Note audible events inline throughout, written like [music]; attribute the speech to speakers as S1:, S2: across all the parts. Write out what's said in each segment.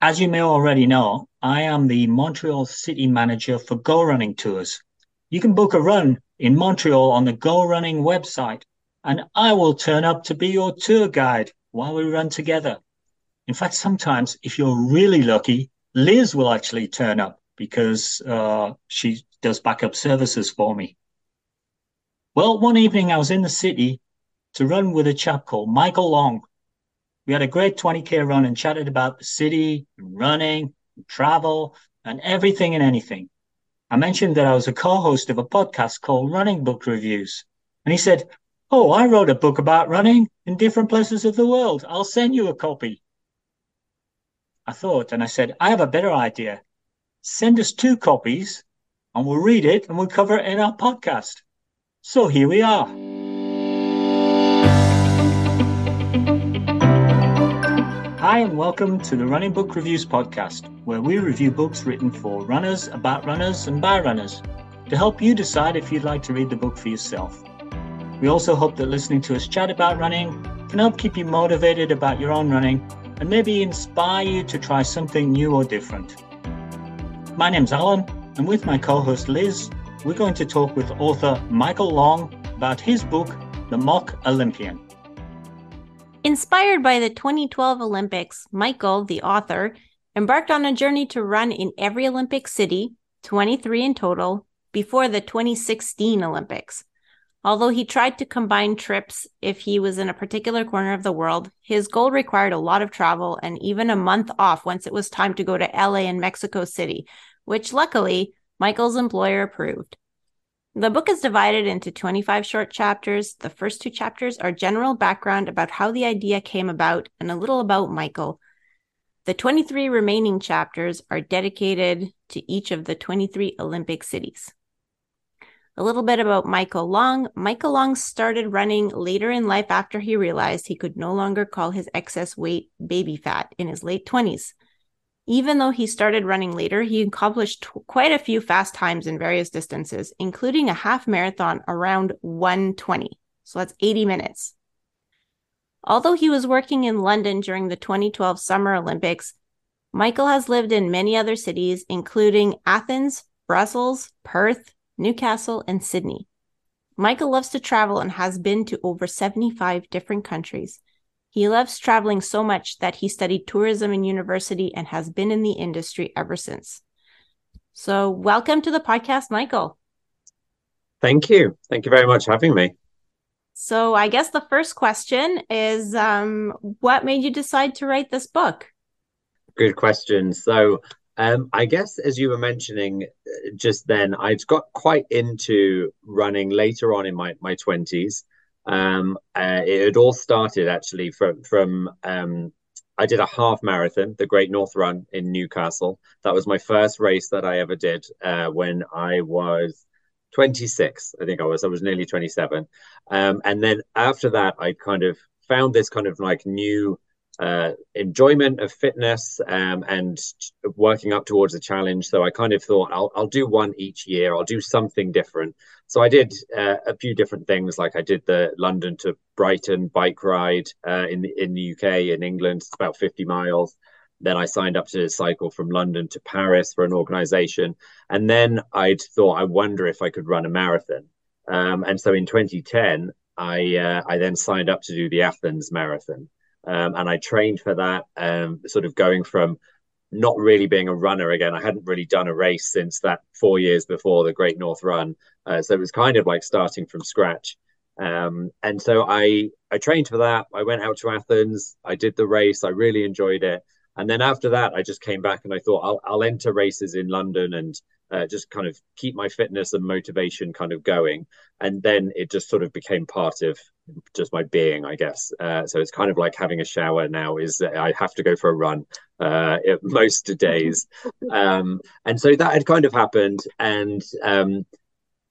S1: As you may already know, I am the Montreal City Manager for Go Running Tours. You can book a run in Montreal on the Go Running website, and I will turn up to be your tour guide while we run together. In fact, sometimes, if you're really lucky, Liz will actually turn up because uh, she does backup services for me. Well, one evening I was in the city to run with a chap called Michael Long. We had a great 20K run and chatted about the city, running, travel, and everything and anything. I mentioned that I was a co host of a podcast called Running Book Reviews. And he said, Oh, I wrote a book about running in different places of the world. I'll send you a copy. I thought, and I said, I have a better idea. Send us two copies and we'll read it and we'll cover it in our podcast. So here we are. Hi, and welcome to the Running Book Reviews podcast, where we review books written for runners, about runners, and by runners to help you decide if you'd like to read the book for yourself. We also hope that listening to us chat about running can help keep you motivated about your own running and maybe inspire you to try something new or different. My name's Alan, and with my co host Liz, we're going to talk with author Michael Long about his book, The Mock Olympian.
S2: Inspired by the 2012 Olympics, Michael, the author, embarked on a journey to run in every Olympic city, 23 in total, before the 2016 Olympics. Although he tried to combine trips if he was in a particular corner of the world, his goal required a lot of travel and even a month off once it was time to go to LA and Mexico City, which luckily Michael's employer approved. The book is divided into 25 short chapters. The first two chapters are general background about how the idea came about and a little about Michael. The 23 remaining chapters are dedicated to each of the 23 Olympic cities. A little bit about Michael Long. Michael Long started running later in life after he realized he could no longer call his excess weight baby fat in his late 20s. Even though he started running later, he accomplished t- quite a few fast times in various distances, including a half marathon around 120. So that's 80 minutes. Although he was working in London during the 2012 Summer Olympics, Michael has lived in many other cities, including Athens, Brussels, Perth, Newcastle, and Sydney. Michael loves to travel and has been to over 75 different countries. He loves traveling so much that he studied tourism in university and has been in the industry ever since. So, welcome to the podcast, Michael.
S3: Thank you. Thank you very much for having me.
S2: So, I guess the first question is um, what made you decide to write this book?
S3: Good question. So, um, I guess as you were mentioning uh, just then, I'd got quite into running later on in my my twenties. Um, uh, it had all started actually from from um, I did a half marathon, the Great North Run in Newcastle. That was my first race that I ever did uh, when I was 26. I think I was. I was nearly 27. Um, and then after that, I kind of found this kind of like new uh, enjoyment of fitness um, and working up towards a challenge. So I kind of thought I'll I'll do one each year. I'll do something different. So I did uh, a few different things. Like I did the London to Brighton bike ride uh, in the in the UK in England. It's about 50 miles. Then I signed up to cycle from London to Paris for an organization. And then I'd thought, I wonder if I could run a marathon. Um, and so in 2010, I uh, I then signed up to do the Athens Marathon. Um, and I trained for that, um, sort of going from not really being a runner again. I hadn't really done a race since that four years before the Great North Run, uh, so it was kind of like starting from scratch. Um, and so I I trained for that. I went out to Athens. I did the race. I really enjoyed it. And then after that, I just came back and I thought I'll, I'll enter races in London and uh, just kind of keep my fitness and motivation kind of going. And then it just sort of became part of just my being, I guess. Uh, so it's kind of like having a shower now. Is I have to go for a run uh, [laughs] most days, um, and so that had kind of happened. And um,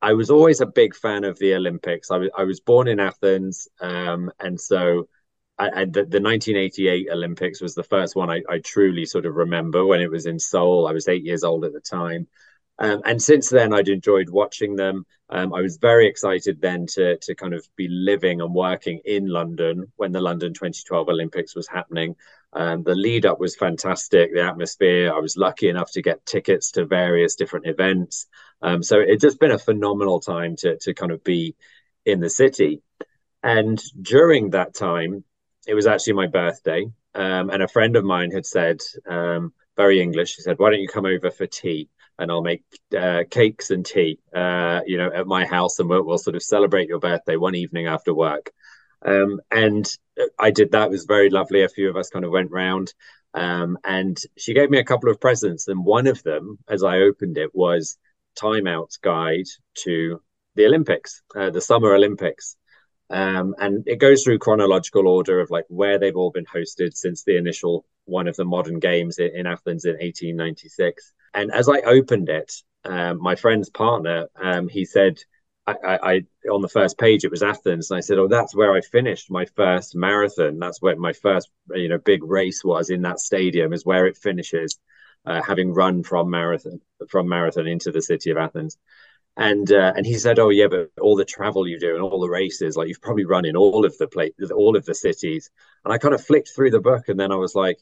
S3: I was always a big fan of the Olympics. I was I was born in Athens, um, and so I, the, the, 1988 Olympics was the first one I, I, truly sort of remember when it was in Seoul. I was eight years old at the time. Um, and since then, I'd enjoyed watching them. Um, I was very excited then to to kind of be living and working in London when the London 2012 Olympics was happening. Um, the lead up was fantastic. The atmosphere. I was lucky enough to get tickets to various different events. Um, so it's just been a phenomenal time to to kind of be in the city. And during that time, it was actually my birthday, um, and a friend of mine had said, um, very English. He said, "Why don't you come over for tea?" And I'll make uh, cakes and tea, uh, you know, at my house, and we'll, we'll, sort of celebrate your birthday one evening after work. Um, and I did that. It was very lovely. A few of us kind of went round, um, and she gave me a couple of presents, and one of them, as I opened it, was Time Out's guide to the Olympics, uh, the Summer Olympics. Um, and it goes through chronological order of like where they've all been hosted since the initial one of the modern games in, in Athens in 1896. And as I opened it, um, my friend's partner, um, he said, I, I, I, on the first page it was Athens, and I said, "Oh, that's where I finished my first marathon. That's where my first, you know, big race was in that stadium. Is where it finishes, uh, having run from marathon from marathon into the city of Athens." And uh, and he said, "Oh yeah, but all the travel you do and all the races, like you've probably run in all of the all of the cities." And I kind of flicked through the book, and then I was like,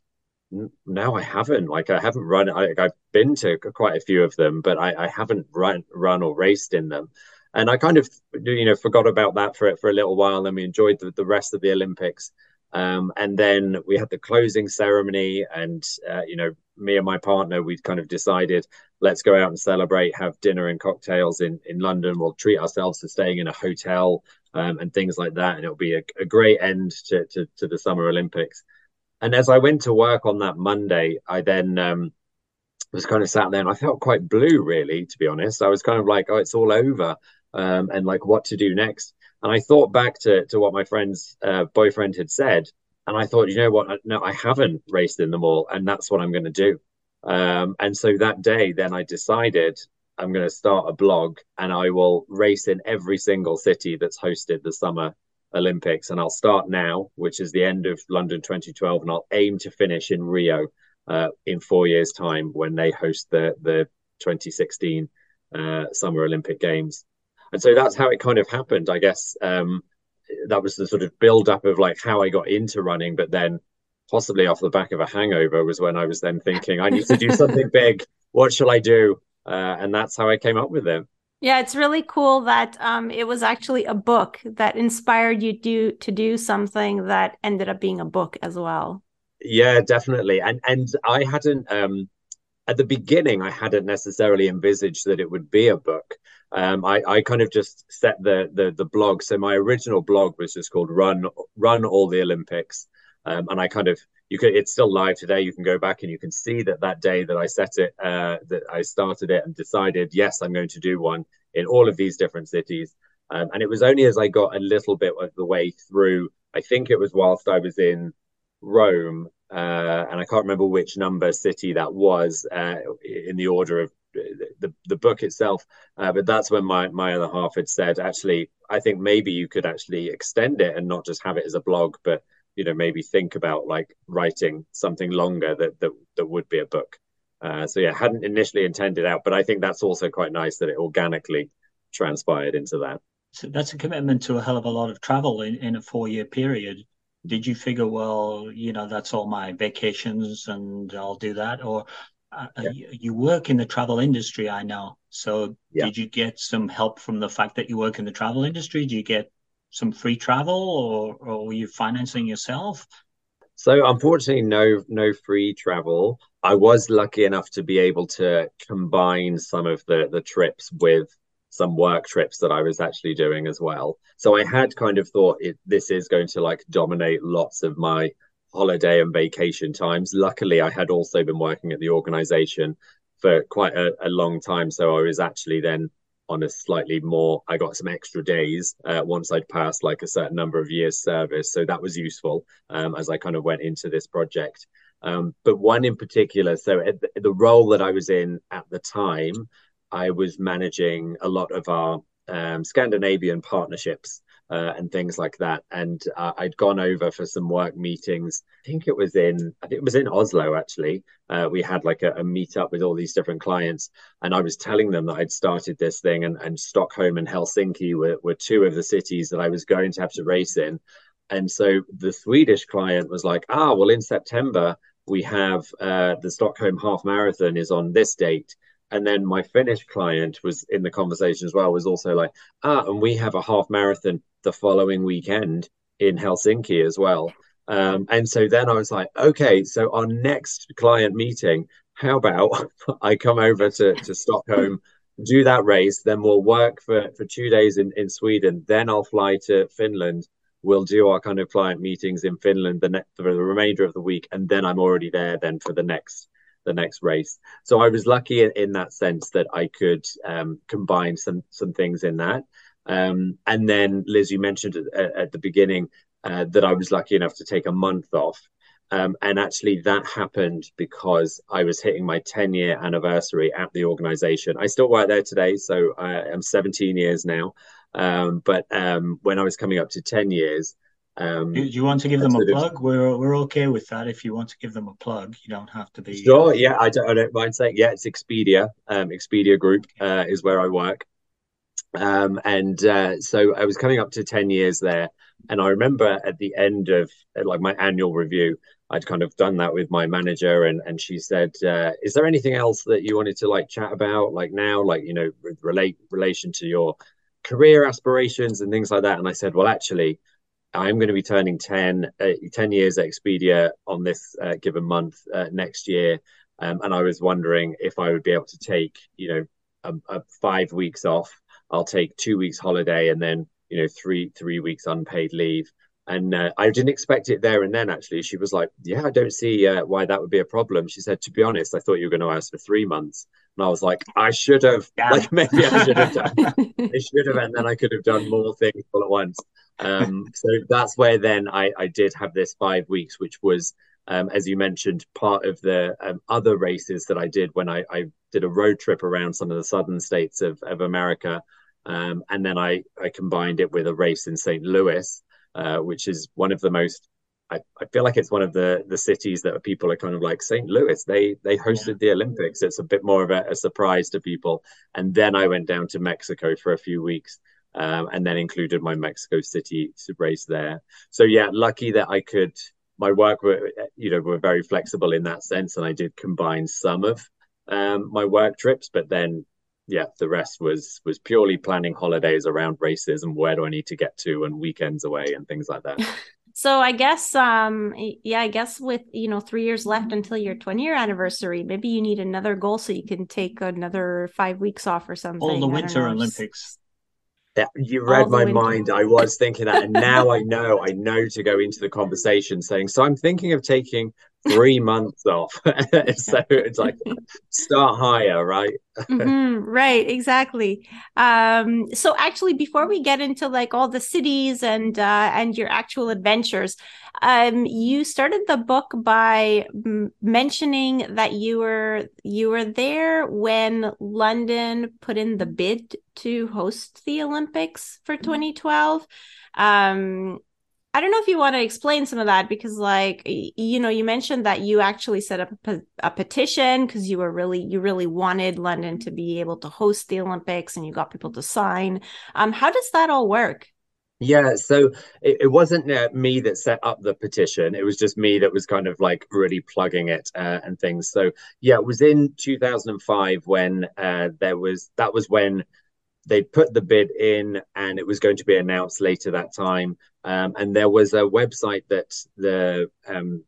S3: no, I haven't. Like I haven't run. I, have been to quite a few of them, but I, I, haven't run, run or raced in them. And I kind of, you know, forgot about that for it for a little while. And we enjoyed the, the rest of the Olympics. Um, and then we had the closing ceremony, and uh, you know, me and my partner, we kind of decided, let's go out and celebrate, have dinner and cocktails in in London. We'll treat ourselves to staying in a hotel um, and things like that, and it'll be a, a great end to, to to the Summer Olympics. And as I went to work on that Monday, I then um, was kind of sat there and I felt quite blue, really, to be honest. I was kind of like, oh, it's all over, um, and like what to do next. And I thought back to to what my friend's uh, boyfriend had said, and I thought, you know what? No, I haven't raced in them all, and that's what I'm going to do. Um, and so that day, then I decided I'm going to start a blog, and I will race in every single city that's hosted the summer Olympics, and I'll start now, which is the end of London 2012, and I'll aim to finish in Rio uh, in four years' time when they host the the 2016 uh, Summer Olympic Games. And so that's how it kind of happened, I guess. Um, that was the sort of build up of like how I got into running, but then possibly off the back of a hangover was when I was then thinking I need to do something [laughs] big. What shall I do? Uh, and that's how I came up with it.
S2: Yeah, it's really cool that um, it was actually a book that inspired you do to do something that ended up being a book as well.
S3: Yeah, definitely. And and I hadn't um, at the beginning I hadn't necessarily envisaged that it would be a book. Um, I, I kind of just set the, the the blog. So my original blog was just called Run Run All the Olympics, um, and I kind of you could it's still live today. You can go back and you can see that that day that i set it uh, that i started it and decided yes i'm going to do one in all of these different cities. Um, and it was only as i got a little bit of the way through i think it was whilst i was in rome uh, and i can't remember which number city that was uh, in the order of the, the book itself uh, but that's when my, my other half had said actually i think maybe you could actually extend it and not just have it as a blog but you know maybe think about like writing something longer that that, that would be a book. Uh, so yeah hadn't initially intended out but i think that's also quite nice that it organically transpired into that.
S1: So that's a commitment to a hell of a lot of travel in, in a four year period. Did you figure well you know that's all my vacations and i'll do that? Or uh, yeah. you, you work in the travel industry i know. So yeah. did you get some help from the fact that you work in the travel industry? Do you get some free travel or, or were you financing yourself?
S3: So unfortunately, no no free travel. I was lucky enough to be able to combine some of the the trips with some work trips that I was actually doing as well. So I had kind of thought it, this is going to like dominate lots of my holiday and vacation times. Luckily, I had also been working at the organization for quite a, a long time, so I was actually then on a slightly more i got some extra days uh, once i'd passed like a certain number of years service. So that was useful um, as i kind of went into this project. Um, but one in particular so the, the role that i was in at the time i was managing a lot of our um, scandinavian partnerships uh, and things like that. And uh, I'd gone over for some work meetings. I think it was in I think it was in Oslo actually. Uh, we had like a, a meetup with all these different clients, and I was telling them that I'd started this thing, and, and Stockholm and Helsinki were, were two of the cities that I was going to have to race in. And so the Swedish client was like, ah, well, in September we have uh, the Stockholm Half Marathon is on this date and then my Finnish client was in the conversation as well, was also like, ah, and we have a half marathon the following weekend in Helsinki as well. Um, and so then I was like, okay, so our next client meeting, how about [laughs] I come over to, to Stockholm, do that race, then we'll work for, for two days in, in Sweden, then I'll fly to Finland. We'll do our kind of client meetings in Finland the ne- for the remainder of the week, and then I'm already there then for the next the next race. So I was lucky in, that sense that I could um, combine some some things in that. Um, and then, Liz, you mentioned at, at the beginning uh, that I was lucky enough to take a month off. Um, and actually, that happened because I was hitting my 10 year anniversary at the organization. I still work there today, so I, am 17 years now. Um, but um, when I was coming up to 10 years,
S1: um, do, do, you want to give them a plug? We're we're okay with that. If you want to give them a plug, you don't have to be.
S3: Sure. Yeah, I don't, I don't mind saying. Yeah, it's Expedia. Um, Expedia Group uh, is where I work. Um, and uh, so I was coming up to ten years there, and I remember at the end of like my annual review, I'd kind of done that with my manager, and and she said, uh, "Is there anything else that you wanted to like chat about, like now, like you know, relate relation to your career aspirations and things like that?" And I said, "Well, actually." I'm going to be turning 10, uh, 10 years at Expedia on this uh, given month uh, next year. Um, and I was wondering if I would be able to take, you know, a, a five weeks off. I'll take two weeks holiday and then, you know, three three weeks unpaid leave. And uh, I didn't expect it there and then. Actually, she was like, "Yeah, I don't see uh, why that would be a problem." She said, "To be honest, I thought you were going to ask for three months." And I was like, "I should have. Like maybe I should have done. [laughs] I should have, and then I could have done more things all at once." Um, so that's where then I, I did have this five weeks, which was, um, as you mentioned, part of the um, other races that I did when I, I, did a road trip around some of the southern states of, of America. Um, and then I, I combined it with a race in St. Louis, uh, which is one of the most I, I, feel like it's one of the the cities that people are kind of like St. Louis. They they hosted yeah. the Olympics. It's a bit more of a, a, surprise to people. And then I went down to Mexico for a few weeks um, and then included my Mexico City race there. So yeah, lucky that I could. My work were you know were very flexible in that sense, and I did combine some of um, my work trips, but then yeah, the rest was was purely planning holidays around races and where do I need to get to and weekends away and things like that. [laughs]
S2: So I guess um yeah, I guess with you know 3 years left until your 20 year anniversary, maybe you need another goal so you can take another 5 weeks off or something.
S1: All the winter Olympics.
S3: Yeah, you read my mind. I was thinking that, and now I know. I know to go into the conversation saying, "So I'm thinking of taking three months off." [laughs] so it's like start higher, right? [laughs]
S2: mm-hmm, right, exactly. Um, so actually, before we get into like all the cities and uh, and your actual adventures, um, you started the book by m- mentioning that you were you were there when London put in the bid to host the Olympics for 2012. Um, I don't know if you want to explain some of that because, like, you know, you mentioned that you actually set up a, a petition because you were really, you really wanted London to be able to host the Olympics, and you got people to sign. Um, how does that all work?
S3: Yeah, so it, it wasn't uh, me that set up the petition. It was just me that was kind of like really plugging it uh, and things. So yeah, it was in 2005 when uh, there was that was when they put the bid in and it was going to be announced later that time. Um, and there was a website that the um,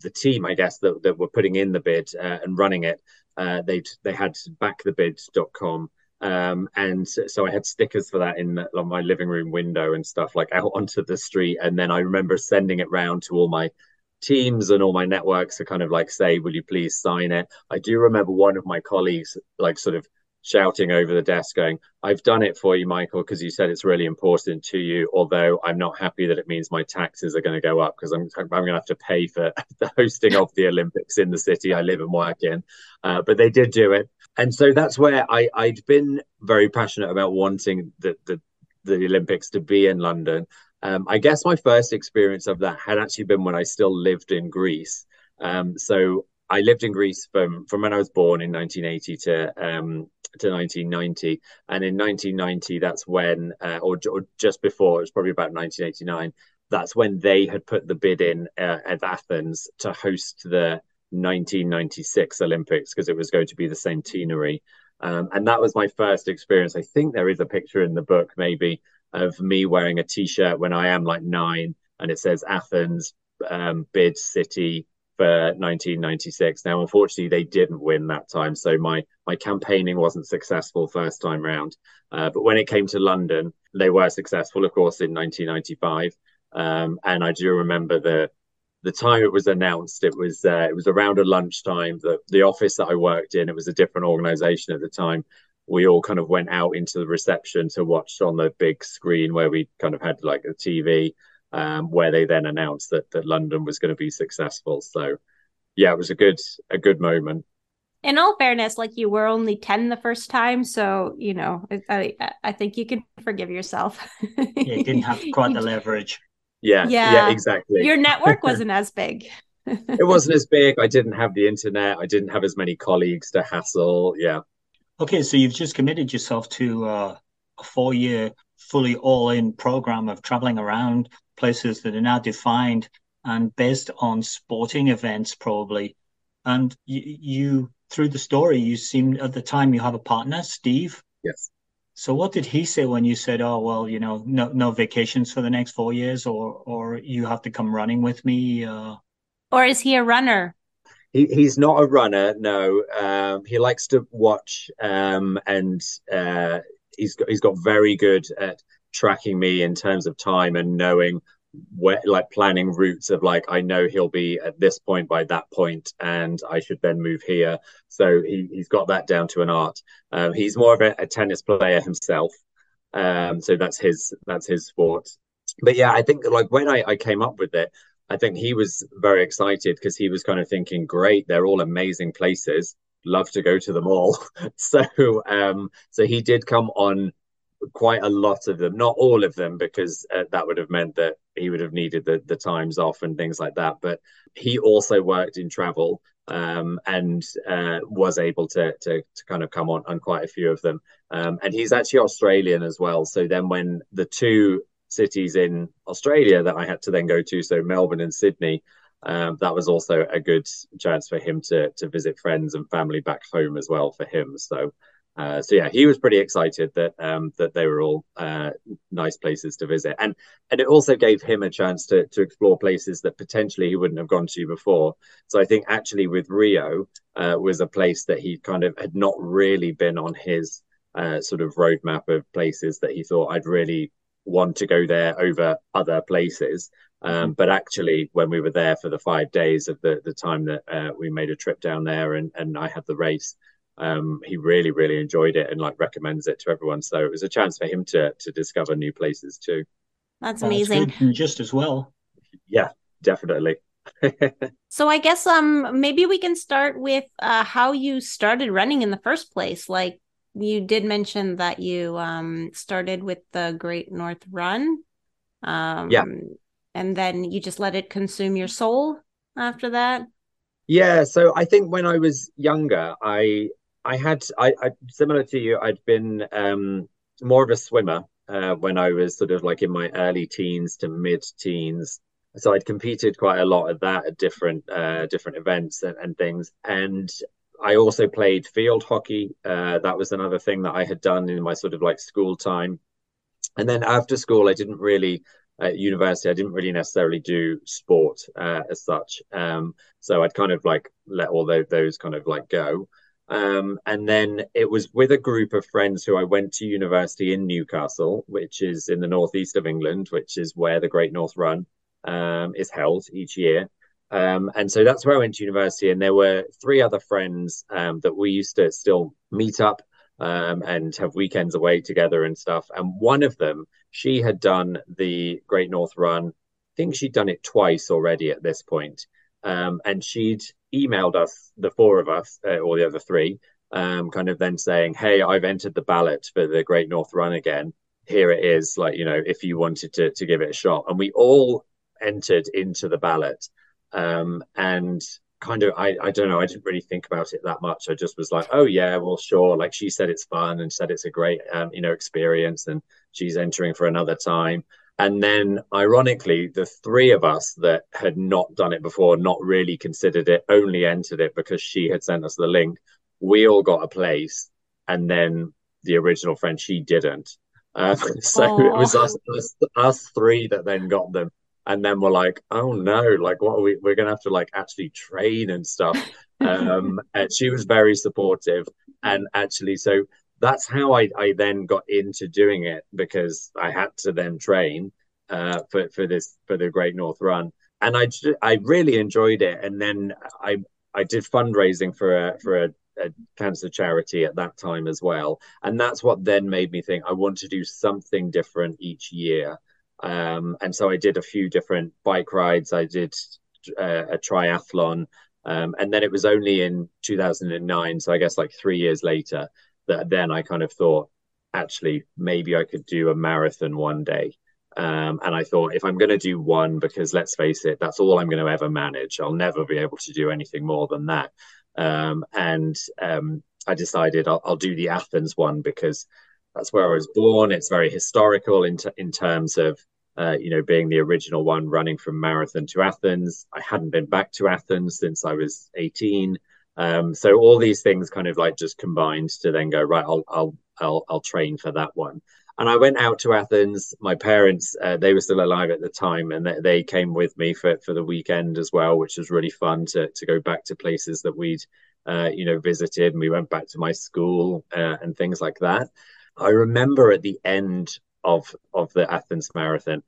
S3: the team, I guess, that, that were putting in the bid uh, and running it. Uh, they they had backthebid.com um, and so I had stickers for that in on my living room window and stuff like out [laughs] onto the street. And then I remember sending it round to all my teams and all my networks to kind of like say, "Will you please sign it?" I do remember one of my colleagues like sort of shouting over the desk going i've done it for you michael because you said it's really important to you although i'm not happy that it means my taxes are going to go up because I'm, I'm going to have to pay for [laughs] the hosting of the olympics in the city i live and work in uh, but they did do it and so that's where I, I'd been very passionate about wanting the, the the Olympics to be in London. Um, I guess my first experience of that had actually been when I still lived in Greece. Um, so I lived in Greece from from when I was born in 1980 to um, to 1990, and in 1990 that's when, uh, or, or just before, it was probably about 1989. That's when they had put the bid in uh, at Athens to host the 1996 Olympics because it was going to be the centenary. Um, and that was my first experience. I think there is a picture in the book, maybe, of me wearing a t-shirt when I am like nine, and it says Athens um, bid city for 1996. Now, unfortunately, they didn't win that time, so my my campaigning wasn't successful first time round. Uh, but when it came to London, they were successful, of course, in 1995. Um, and I do remember the the time it was announced. It was uh, it was around a lunchtime. The the office that I worked in, it was a different organisation at the time we all kind of went out into the reception to watch on the big screen where we kind of had like a TV, um, where they then announced that that London was going to be successful. So, yeah, it was a good a good moment.
S2: In all fairness, like you were only ten the first time, so you know I I think you can forgive yourself. [laughs]
S1: yeah, you didn't have [laughs] quite the leverage.
S3: Yeah, yeah, yeah, exactly.
S2: Your network [laughs] wasn't as big.
S3: it wasn't as big. I didn't have the internet. I didn't have as many colleagues to hassle. Yeah.
S1: Okay, so you've just committed yourself to uh, a four year, fully all in program of traveling around places that are now defined and based on sporting events, probably. And you, you through the story, you seem at the time you have a partner, Steve.
S3: Yes.
S1: So what did he say when you said, "Oh well, you know, no no vacations for the next four years, or or you have to come running with me"? Uh...
S2: Or is he a runner?
S3: he, he's not a runner. No, um, he likes to watch, um, and uh, he's got he's got very good at tracking me in terms of time and knowing where, like planning routes of like I know he'll be at this point by that point, and I should then move here. So he he's got that down to an art. Um, he's more of a, a tennis player himself, um, so that's his that's his sport. But yeah, I think like when I, I came up with it, I think he was very excited because he was kind of thinking, great, they're all amazing places. Love to go to them all. [laughs] so um, so he did come on quite a lot of them, not all of them, because uh, that would have meant that he would have needed the, the times off and things like that. But he also worked in travel um, and uh, was able to, to, to kind of come on on quite a few of them. Um, and he's actually Australian as well. So then when the two cities in Australia that I had to then go to, so Melbourne and Sydney. Um, that was also a good chance for him to to visit friends and family back home as well for him. So, uh, so yeah, he was pretty excited that um, that they were all uh, nice places to visit, and and it also gave him a chance to to explore places that potentially he wouldn't have gone to before. So I think actually with Rio uh, was a place that he kind of had not really been on his uh, sort of roadmap of places that he thought I'd really want to go there over other places. Um, mm-hmm. but actually, when we were there for the five days of the, the time that uh, we made a trip down there and, and I had the race, um, he really, really enjoyed it and like recommends it to everyone. So it was a chance for him to to discover new places too.
S2: That's amazing.
S1: That's just as well.
S3: Yeah, definitely. [laughs]
S2: so I guess um maybe we can start with uh, how you started running in the first place. Like you did mention that you um, started with the Great North Run. Um,
S3: yeah.
S2: And then you just let it consume your soul after that.
S3: Yeah. So I think when I was younger, I I had I, I similar to you. I'd been um, more of a swimmer uh, when I was sort of like in my early teens to mid teens. So I'd competed quite a lot at that at different uh, different events and, and things. And I also played field hockey. Uh, that was another thing that I had done in my sort of like school time. And then after school, I didn't really, at university, I didn't really necessarily do sport uh, as such. Um, so I'd kind of like let all those, those kind of like go. Um, and then it was with a group of friends who I went to university in Newcastle, which is in the northeast of England, which is where the Great North Run um, is held each year. Um, and so that's where I went to university. And there were three other friends um, that we used to still meet up um, and have weekends away together and stuff. And one of them, she had done the Great North Run. I think she'd done it twice already at this point. Um, and she'd emailed us, the four of us, uh, or the other three, um, kind of then saying, Hey, I've entered the ballot for the Great North Run again. here it is like you know if you wanted to to give it a shot. And we all entered into the ballot. Um, and kind of I, I don't know i didn't really think about it that much. I just was like oh yeah well sure. Like she said it's fun and said it's a great um, you know experience and she's entering for another time and then ironically the three of us that had not done it before not really considered it only entered it because she had sent us the link we all got a place. And then the original friend she didn't. Um, [laughs] so Aww. it was us, us, us three that then got them. And then we're like oh no. Like what are we we're gonna have to like actually train and stuff. [laughs] Um and she was very supportive. And actually so that's how I, I then got into doing it because I had to then train uh, for for this for the Great North Run, and I I really enjoyed it. And then I I did fundraising for a for a, a cancer charity at that time as well, and that's what then made me think I want to do something different each year. Um, and so I did a few different bike rides. I did uh, a triathlon, um, and then it was only in 2009, so I guess like three years later, that then I kind of thought, actually, maybe I could do a marathon one day. Um, and I thought, if I'm going to do one, because let's face it, that's all I'm going to ever manage. I'll never be able to do anything more than that. Um, and um, I decided I'll, I'll, do the Athens one because that's where I was born. It's very historical in, t- in terms of uh, you know, being the original one running from Marathon to Athens. I hadn't been back to Athens since I was 18. Um, so all these things kind of like just combined to then go right. I'll I'll I'll, I'll train for that one. And I went out to Athens. My parents, uh, they were still alive at the time, and they, they came with me for, for the weekend as well, which was really fun to to go back to places that we'd, uh, you know, visited. And we went back to my school uh, and things like that. I remember at the end of of the Athens Marathon,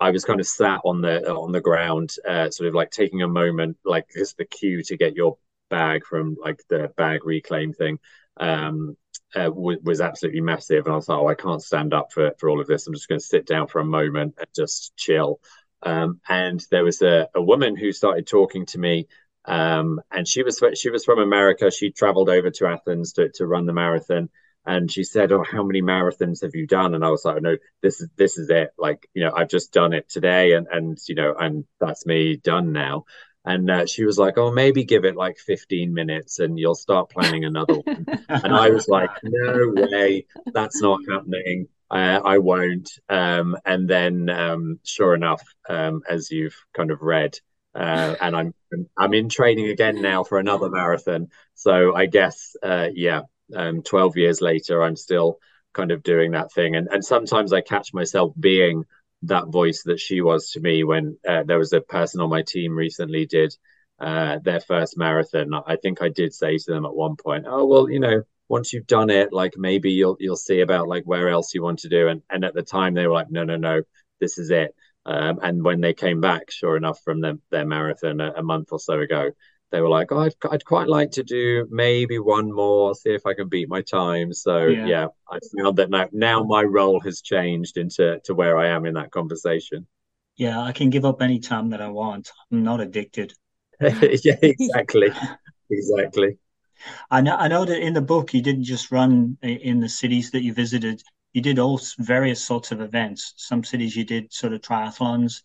S3: I was kind of sat on the on the ground, uh, sort of like taking a moment, like just the cue to get your bag from like the bag reclaim thing. Um, uh, w- was absolutely massive, and I was like, oh, I can't stand up for for all of this. I'm just going to sit down for a moment and just chill. Um, and there was a, a woman who started talking to me um, and she was she was from America. She traveled over to Athens to, to run the marathon, and she said, "Oh, how many marathons have you done?" And I was like, "No, this is this is it. Like, you know, I've just done it today, and and you know, and that's me done now." And uh, she was like, "Oh, maybe give it like 15 minutes, and you'll start planning another one." [laughs] and I was like, "No way, that's not happening. Uh, I won't." Um, and then, um, sure enough, um, as you've kind of read, uh, and I'm I'm in training again now for another marathon. So I guess, uh, yeah, um, 12 years later, I'm still kind of doing that thing. And, and sometimes I catch myself being that voice that she was to me when uh, there was a person on my team recently did uh, their first marathon. I think I did say to them at one point, "Oh well, you know, once you've done it, like maybe you'll you'll see about like where else you want to do." And and at the time they were like, "No, no, no, this is it." Um, and when they came back, sure enough, from the, their marathon a, a month or so ago, they were like, "Oh, I'd, I'd quite like to do maybe one more, see if I can beat my time." So yeah, yeah I found that now now my role has changed into to where I am in that conversation.
S1: Yeah, I can give up any time that I want. I'm not addicted. [laughs]
S3: yeah, [laughs] exactly, exactly.
S1: I know. I know that in the book you didn't just run in the cities that you visited. You did all various sorts of events. Some cities you did sort of triathlons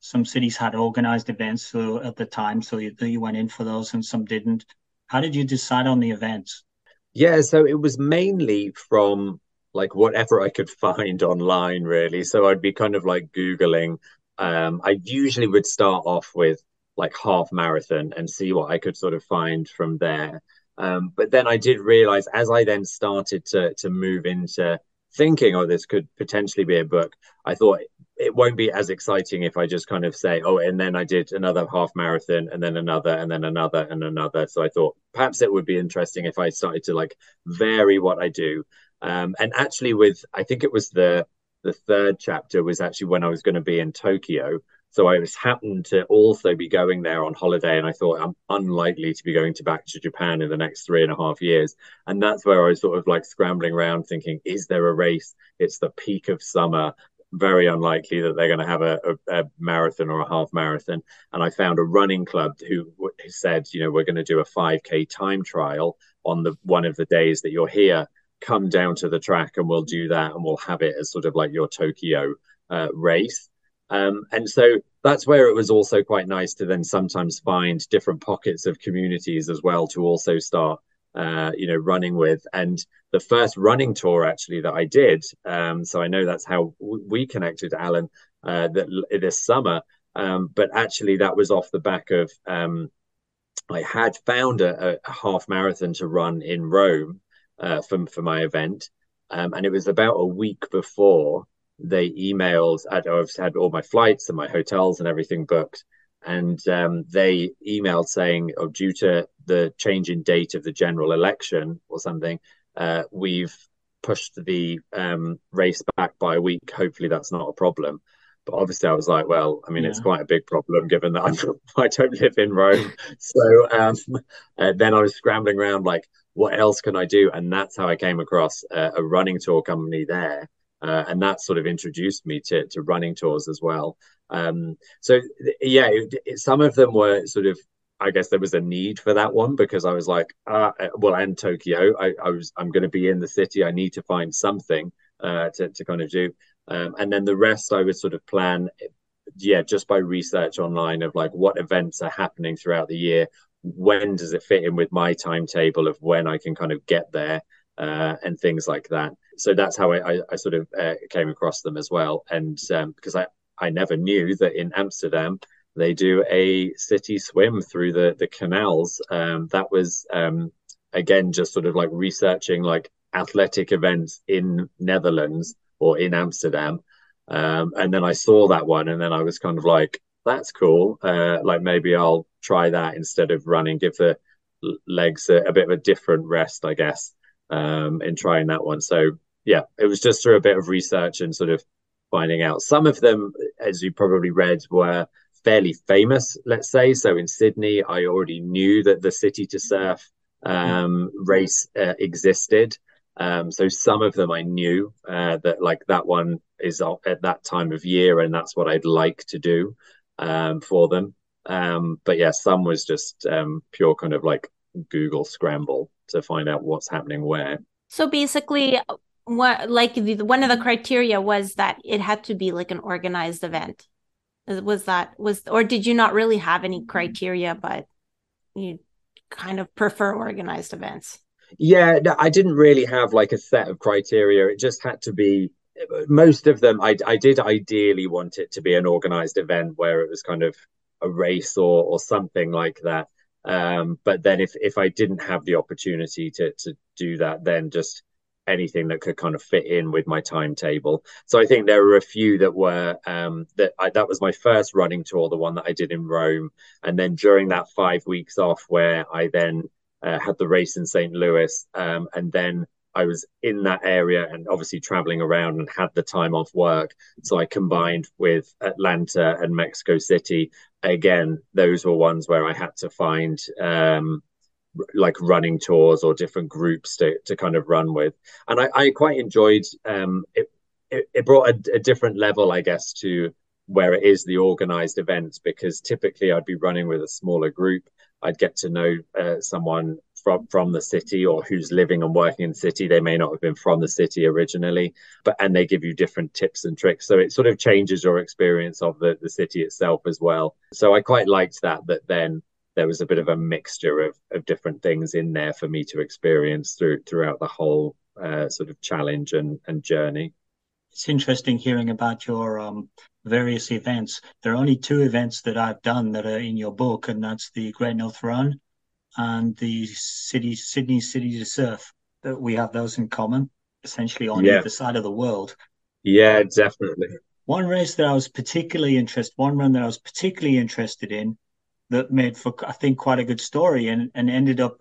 S1: some cities had organized events so at the time, so you, you went in for those, and some didn't. How did you decide on the events?
S3: Yeah, so it was mainly from like whatever I could [laughs] find online, really. So I'd be kind of like Googling. Um, I usually would start off with like half marathon and see what I could sort of find from there. Um, but then I did realize as I then started to to move into thinking, oh, this could potentially be a book, I thought it won't be as exciting if I just kind of say, oh, and then I did another half marathon and then another and then another and another. So I thought perhaps it would be interesting if I started to like vary what I do. Um, and actually, with I think it was the the third chapter was actually when I was going to be in Tokyo. So I was happened to also be going there on holiday, and I thought I'm unlikely to be going to back to Japan in the next three and a half years. And that's where I was sort of like scrambling around, thinking, is there a race? It's the peak of summer. Very unlikely that they're going to have a, a, a marathon or a half marathon. And I found a running club who, who said, you know, we're going to do a 5K time trial on the one of the days that you're here. come down to the track and we'll do that and we'll have it as sort of like your Tokyo uh, race. Um, and so that's where it was also quite nice to then sometimes find different pockets of communities as well to also start uh, you know, running with. And the first running tour actually that I did, um, so I know that's how we connected, Alan, uh, that this summer. Um, but actually, that was off the back of um, I had found a, a, half marathon to run in Rome uh, for for my event, um, and it was about a week before they emailed. I've had all my flights and my hotels and everything booked, and um, they emailed saying, "Oh, due to the change in date of the general election or something, uh, we've pushed the um, race back by a week. Hopefully, that's not a problem." But obviously, I was like, well, I mean, yeah. it's quite a big problem given that [laughs] I'm, I don't live in Rome. [laughs] so um, [laughs] uh, then I was scrambling around, like, what else can I do? And that's how I came across uh, a running tour company there. Uh, and that sort of introduced me to, to running tours as well. Um, so yeah, it, it, some of them were sort of I guess there was a need for that one because I was like, uh, well, and Tokyo, I, I was, I'm going to be in the city. I need to find something uh, to, to kind of do. Um, and then the rest I would sort of plan, yeah, just by research online of like what events are happening throughout the year. When does it fit in with my timetable of when I can kind of get there uh, and things like that. So that's how I, I, I sort of uh, came across them as well. And um, because I, I never knew that in Amsterdam, they do a city swim through the, the canals. Um, that was, um, again, just sort of like researching like athletic events in Netherlands or in Amsterdam. Um, and then I saw that one, and then I was kind of like, "That's cool. Uh, like maybe I'll try that instead of running. Give the legs a, a bit of a different rest, I guess, um, in trying that one." So yeah, it was just through a bit of research and sort of finding out. Some of them, as you probably read, were fairly famous. Let's say so. In Sydney, I already knew that the City to Surf um, race uh, existed. Um, so some of them I knew uh, that like that one is at that time of year, and that's what I'd like to do um, for them. Um, but yeah, some was just um, pure kind of like Google scramble to find out what's happening where.
S2: So basically, what like the, one of the criteria was that it had to be like an organized event. Was that was or did you not really have any criteria, but you kind of prefer organized events?
S3: Yeah, no, I didn't really have like a set of criteria. It just had to be most of them. I, I did ideally want it to be an organized event where it was kind of a race or or something like that. Um, but then if if I didn't have the opportunity to to do that, then just anything that could kind of fit in with my timetable. So I think there were a few that were um, that I, that was my first running tour, the one that I did in Rome, and then during that five weeks off, where I then uh, had the race in St. Louis, um, and then I was in that area and obviously traveling around and had the time off work. So I combined with Atlanta and Mexico City. Again, those were ones where I had to find um, like running tours or different groups to, to kind of run with. And I, I quite enjoyed um, it, it, it brought a, a different level, I guess, to where it is the organized events because typically I'd be running with a smaller group I'd get to know uh, someone from from the city or who's living and working in the city. They may not have been from the city originally, but and they give you different tips and tricks. So it sort of changes your experience of the, the city itself as well. So I quite liked that that then there was a bit of a mixture of, of different things in there for me to experience through throughout the whole uh, sort of challenge and, and journey.
S1: It's interesting hearing about your um, various events. There are only two events that I've done that are in your book, and that's the Great North Run and the city Sydney City to Surf. That we have those in common, essentially on yeah. either side of the world.
S3: Yeah, definitely.
S1: One race that I was particularly interested, one run that I was particularly interested in, that made for I think quite a good story, and and ended up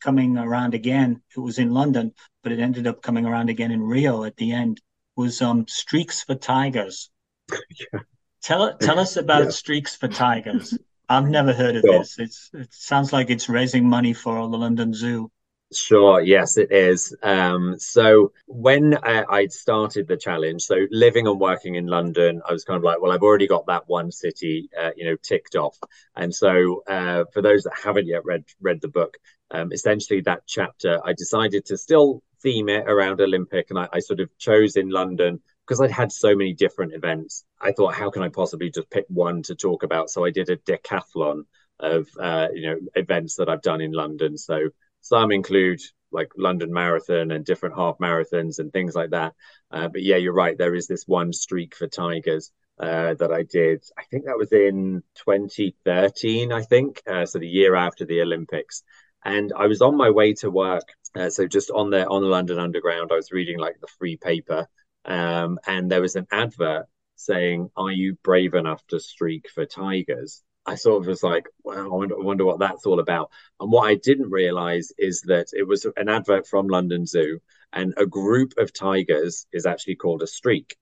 S1: coming around again. It was in London, but it ended up coming around again in Rio at the end. Was um Streaks for Tigers yeah. [laughs] Tell tell us about yeah. Streaks for Tigers. I've never heard of sure. this. It's it sounds like it's raising money for the London Zoo.
S3: Sure, yes, it is. Um, so when uh, I started the challenge, so living and working in London, I was kind of like, well, I've already got that one city, uh, you know, ticked off. And so uh, for those that haven't yet read read the book, um, essentially that chapter, I decided to still theme it around Olympic, and I, I sort of chose in London because I'd had so many different events. I thought, how can I possibly just pick one to talk about? So I did a decathlon of uh, you know events that I've done in London. So some include like London Marathon and different half marathons and things like that. Uh, but yeah, you're right. There is this one streak for Tigers uh, that I did. I think that was in 2013. I think uh, so, the year after the Olympics. And I was on my way to work, uh, so just on the on the London Underground. I was reading like the free paper, um, and there was an advert saying, "Are you brave enough to streak for Tigers?" I sort of was like, wow, I wonder, I wonder, what that's all about. And what I didn't realize is that it was an advert from London Zoo, and a group of tigers is actually called a streak.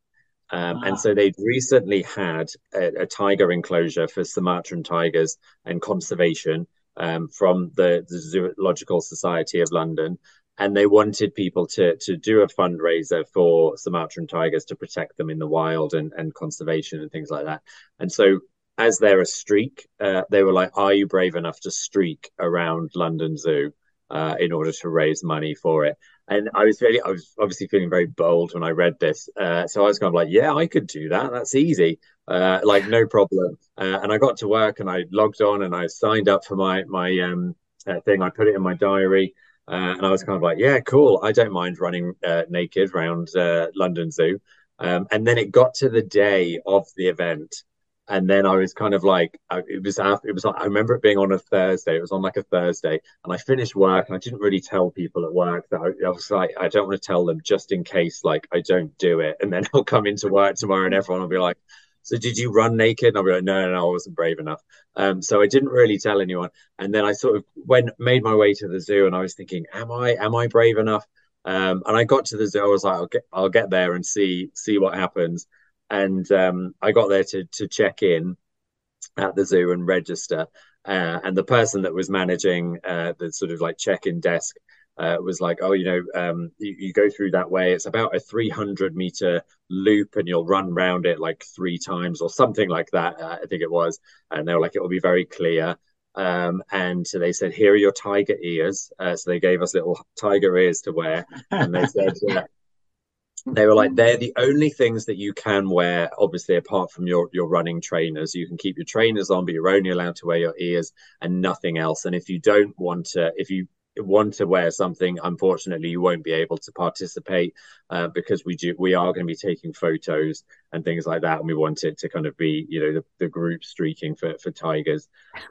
S3: Um, And so they'd recently had a, a, tiger enclosure for Sumatran tigers and conservation um, from the, the, Zoological Society of London. And they wanted people to, to do a fundraiser for Sumatran tigers to protect them in the wild and, and conservation and things like that. And so as they're a streak, uh, they were like, "Are you brave enough to streak around London Zoo uh, in order to raise money for it?" And I was really, I was obviously feeling very bold when I read this. Uh, so I was kind of like, "Yeah, I could do that. That's easy, uh, like no problem." Uh, and I got to work and I logged on and I signed up for my my um, uh, thing. I put it in my diary. and I was kind of like, yeah, cool. I don't mind running naked around London Zoo. Um, and then it got to the day of the event, and then I was kind of like, it was after, it was like, I remember it being on a Thursday. It was on like a Thursday, and I finished work, and I didn't really tell people at work that I, I, was like, I don't want to tell them just in case, like, I don't do it, and then [laughs] I'll come into work tomorrow, and everyone will be like, so did you run naked? And I'll be like, no, no, no, I wasn't brave enough. Um, so I didn't really tell anyone, and then I sort of went, made my way to the zoo, and I was thinking, am I, am I brave enough? Um, and I got to the zoo. I was like, I'll get, I'll get there and see, see what happens and um, I got there to to check in at the zoo and register. Uh, and the person that was managing uh, the sort of like check-in desk uh, was like, "Oh, you know, um, you, you, go through that way. It's about a 300 meter loop, and you'll run round it like three times or something like that. Uh, I think it was." And they were like, "It will be very clear." Um, and they said, "Here are your tiger ears." Uh, so they gave us little tiger ears to wear, and they said, [laughs] they were like [laughs] they're the only things that you can wear obviously apart from your your running trainers. You can keep your trainers on but you're only allowed to wear your ears and nothing else. And if you don't want to if you want to wear something, unfortunately, you won't be able to participate uh, because we do we are going to be taking photos and things like that, and we want it to kind of be you know the, the group streaking for for tigers.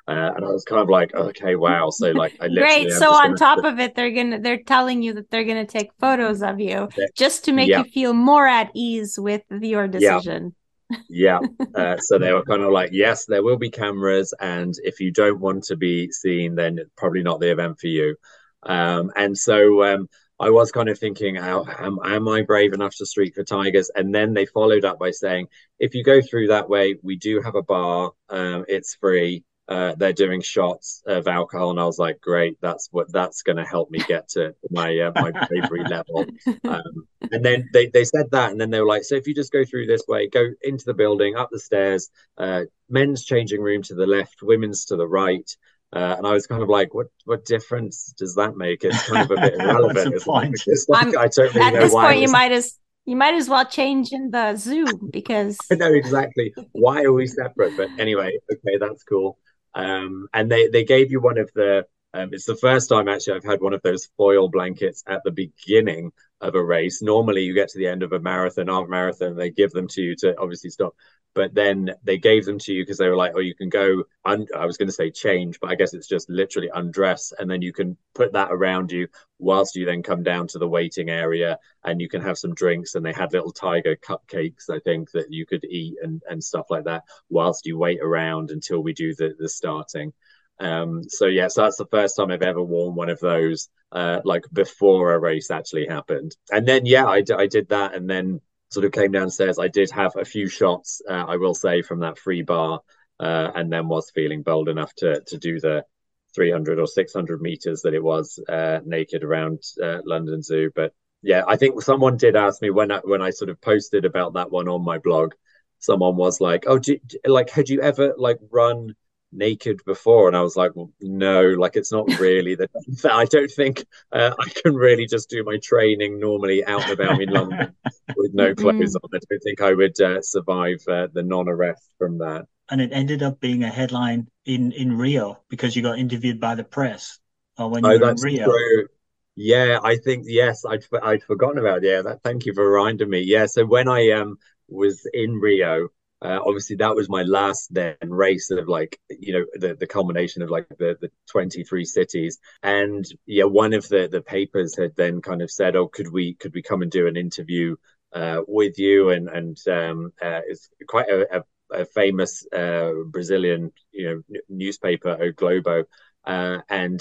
S3: Uh, and I was kind of like, okay, wow. So like, I
S2: great. So on top of it, they're gonna they're telling you that they're gonna take photos of you just to make yeah. you feel more at ease with your decision.
S3: Yeah yeah. Uh, so they were kind of like, yes, there will be cameras, and if you don't want to be seen, then it's probably not the event for you. Um, and so um, I was kind of thinking, am, am I brave enough to streak for tigers? And then they followed up by saying, if you go through that way, we do have a bar. Um, it's free uh, they're doing shots of alcohol, and I was like, great, that's what that's going to help me get to my uh, my bravery level. [laughs] Um, and then they they said that, and then they were like, so if you just go through this way, go into the building, up the stairs, uh, men's changing room to the left, women's to the right. Uh, and I was kind of like, what what difference does that make? It's kind of a bit [laughs] irrelevant.
S2: like, I don't really at this point, you might as you might as well change in the zoo because [laughs]
S3: I know exactly why are we separate. But anyway, okay, that's cool. Um, and they they gave you one of the. Um, it's the first time actually I've had one of those foil blankets at the beginning of a race. Normally, you get to the end of a marathon, half marathon, they give them to you to obviously stop but then they gave them to you because they were like, oh, you can go. Un- I was going to say change, but I guess it's just literally undress, and then you can put that around you whilst you then come down to the waiting area, and you can have some drinks. And they had little tiger cupcakes, I think, that you could eat and and stuff like that whilst you wait around until we do the the starting. Um, so yeah, so that's the first time I've ever worn one of those, uh, like before a race actually happened. And then yeah, I, d- I did that, and then sort of came downstairs, I did have a few shots, uh, I will say, from that free bar, uh, and then was feeling bold enough to to do the 300 or 600 meters that it was uh, naked around uh, London Zoo. But yeah, I think someone did ask me when I, when I sort of posted about that one on my blog. Someone was like, "Oh, do, like had you ever like run naked before and i was like well, no like it's not really that [laughs] i don't think uh, i can really just do my training normally out and about in london [laughs] with no clothes mm. on i don't think i would uh, survive uh, the non-arrest from that
S1: and it ended up being a headline in in rio because you got interviewed by the press when you oh, were in rio true.
S3: yeah i think yes i'd i'd forgotten about it. yeah that thank you for reminding me yeah so when i um was in rio uh, obviously, that was my last then race of like you know the the culmination of like the the 23 cities, and yeah, one of the the papers had then kind of said, oh, could we could we come and do an interview uh, with you? And and um, uh, it's quite a, a, a famous uh, Brazilian you know newspaper, O Globo, uh, and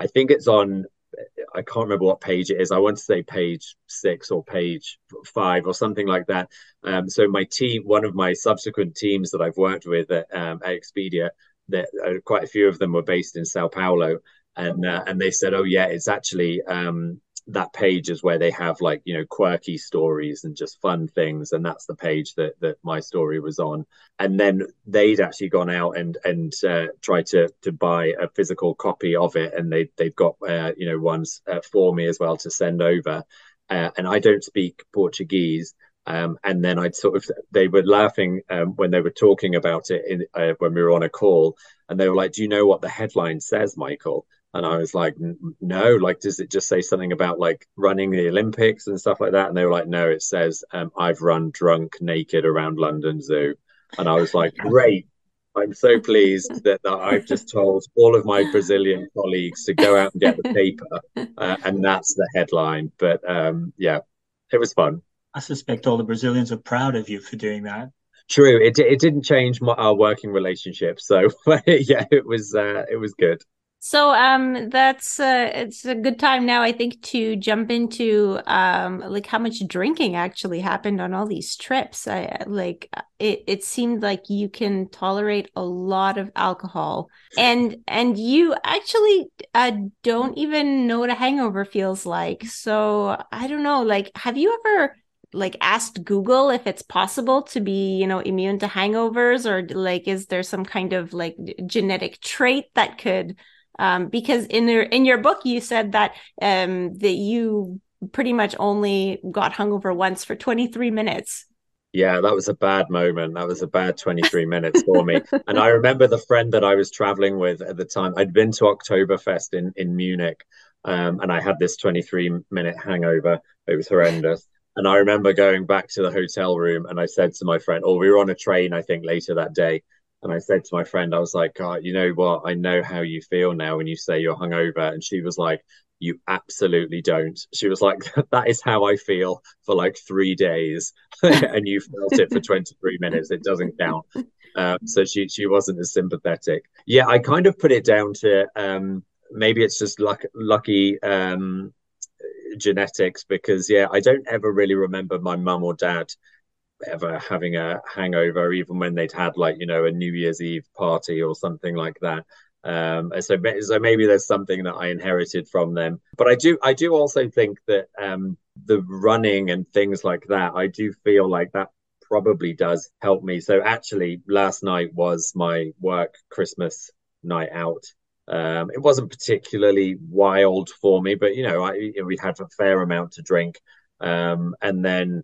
S3: I think it's on I can't remember what page it is. I want to say page six or page five or something like that. Um, so my team, one of my subsequent teams that I've worked with at, um, at Expedia, that uh, quite a few of them were based in Sao Paulo, and uh, and they said, oh yeah, it's actually um, that page is where they have like you know quirky stories and just fun things and that's the page that that my story was on and then they'd actually gone out and and uh, tried to to buy a physical copy of it and they they've got uh, you know ones uh, for me as well to send over uh, and I don't speak Portuguese um, and then I'd sort of, they were laughing um, when they were talking about it in, uh, when we were on a call. And they were like, Do you know what the headline says, Michael? And I was like, no, like, does it just say something about like running the Olympics and stuff like that? And they were like, no, it says, um, I've run drunk naked around London Zoo. And I was like, great. I'm so pleased that, that I've just told all of my Brazilian colleagues to go out and get the paper. Uh, and that's the headline. But um, yeah, it was fun.
S1: I suspect all the Brazilians are proud of you for doing that.
S3: True. It, it didn't change my, our working relationship. So [laughs] yeah, it was uh, it was good.
S2: So um that's uh it's a good time now I think to jump into um like how much drinking actually happened on all these trips. I like it it seemed like you can tolerate a lot of alcohol and and you actually uh don't even know what a hangover feels like. So I don't know like have you ever like asked Google if it's possible to be, you know, immune to hangovers or like is there some kind of like genetic trait that could um, because in your in your book you said that um, that you pretty much only got hungover once for 23 minutes.
S3: Yeah, that was a bad moment. That was a bad 23 [laughs] minutes for me. And I remember the friend that I was traveling with at the time. I'd been to Oktoberfest in in Munich, um, and I had this 23 minute hangover. It was horrendous. And I remember going back to the hotel room, and I said to my friend, "Oh, we were on a train, I think, later that day." And I said to my friend, I was like, God, you know what? I know how you feel now when you say you're hungover. And she was like, You absolutely don't. She was like, [laughs] That is how I feel for like three days. [laughs] and you felt it for [laughs] 23 minutes. It doesn't count. Um, so she she wasn't as sympathetic. Yeah, I kind of put it down to um, maybe it's just luck, lucky um, genetics because yeah, I don't ever really remember my mum or dad ever having a hangover, even when they'd had like you know a New Year's Eve party or something like that. Um, so, so maybe there's something that I inherited from them. But I do, I do also think that um, the running and things like that, I do feel like that probably does help me. So actually, last night was my work Christmas night out. Um, it wasn't particularly wild for me, but you know, I we had a fair amount to drink, um, and then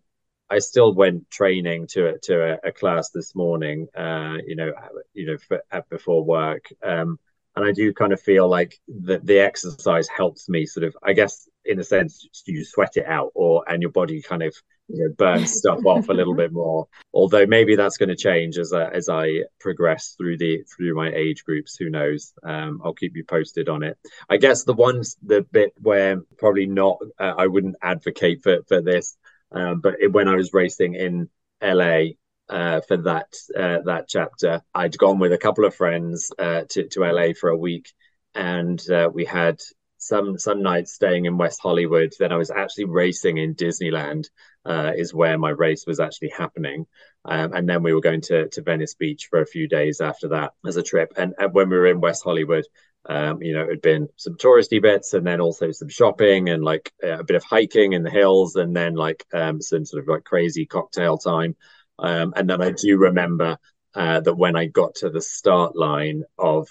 S3: I still went training to a, to a, a class this morning. Uh, you know, you know, for, before work, um, and I do kind of feel like the the exercise helps me sort of, I guess, in a sense, you sweat it out, or and your body kind of you know, burns stuff off a little [laughs] bit more. Although maybe that's going to change as I, as I progress through the through my age groups. Who knows? Um, I'll keep you posted on it. I guess the ones the bit where probably not, uh, I wouldn't advocate for for this um, but it, when I was racing in LA uh, for that uh, that chapter, I'd gone with a couple of friends uh, to to LA for a week, and uh, we had some some nights staying in West Hollywood. Then I was actually racing in Disneyland, uh, is where my race was actually happening. Um, and then we were going to to Venice Beach for a few days after that as a trip. And, and when we were in West Hollywood, um, you know, it had been some touristy bits and then also some shopping and like a bit of hiking in the hills and then like um, some sort of like crazy cocktail time. Um, and then I do remember uh, that when I got to the start line of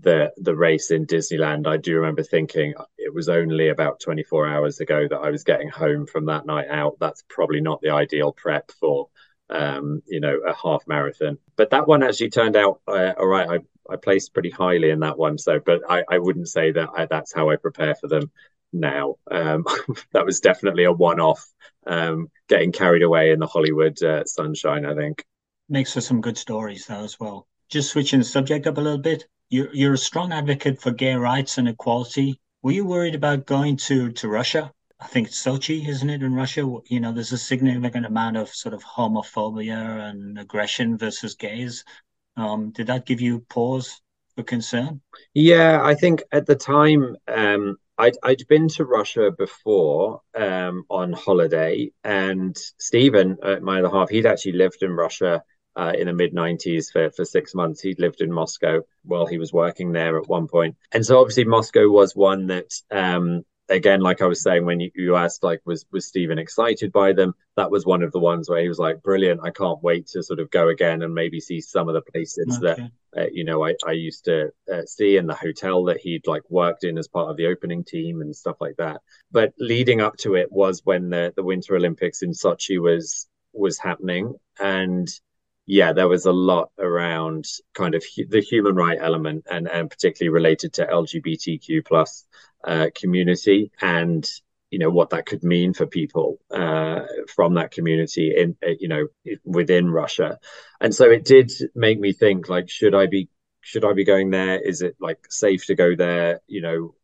S3: the the race in Disneyland, I do remember thinking it was only about 24 hours ago that I was getting home from that night out. That's probably not the ideal prep for um, you know a half marathon. But that one actually turned out uh, all right. I I placed pretty highly in that one. So, but I I wouldn't say that I, that's how I prepare for them now. Um, [laughs] that was definitely a one off. Um, getting carried away in the Hollywood uh, sunshine, I think.
S1: Makes for some good stories though as well. Just switching the subject up a little bit. You're you're a strong advocate for gay rights and equality. Were you worried about going to to Russia? I think Sochi, isn't it, in Russia? You know, there's a significant amount of sort of homophobia and aggression versus gays. Um, did that give you pause for concern?
S3: Yeah, I think at the time um, I'd I'd been to Russia before um, on holiday, and Stephen, uh, my other half, he'd actually lived in Russia uh, in the mid '90s for for six months. He'd lived in Moscow while he was working there at one point, and so obviously Moscow was one that um, again, like I was saying, when you, you asked, like, was was Stephen excited by them? That was one of the ones where he was like, brilliant! I can't wait to sort of go again and maybe see some of the places okay. that uh, you know I I used to uh, see in the hotel that he'd like worked in as part of the opening team and stuff like that. But leading up to it was when the the Winter Olympics in Sochi was was happening and yeah, there was a lot around kind of hu- the human right element and, and particularly related to LGBTQ plus uh, community and you know what that could mean for people uh, from that community in uh, you know within Russia, and so it did make me think like should I be should I be going there? Is it like safe to go there? You know,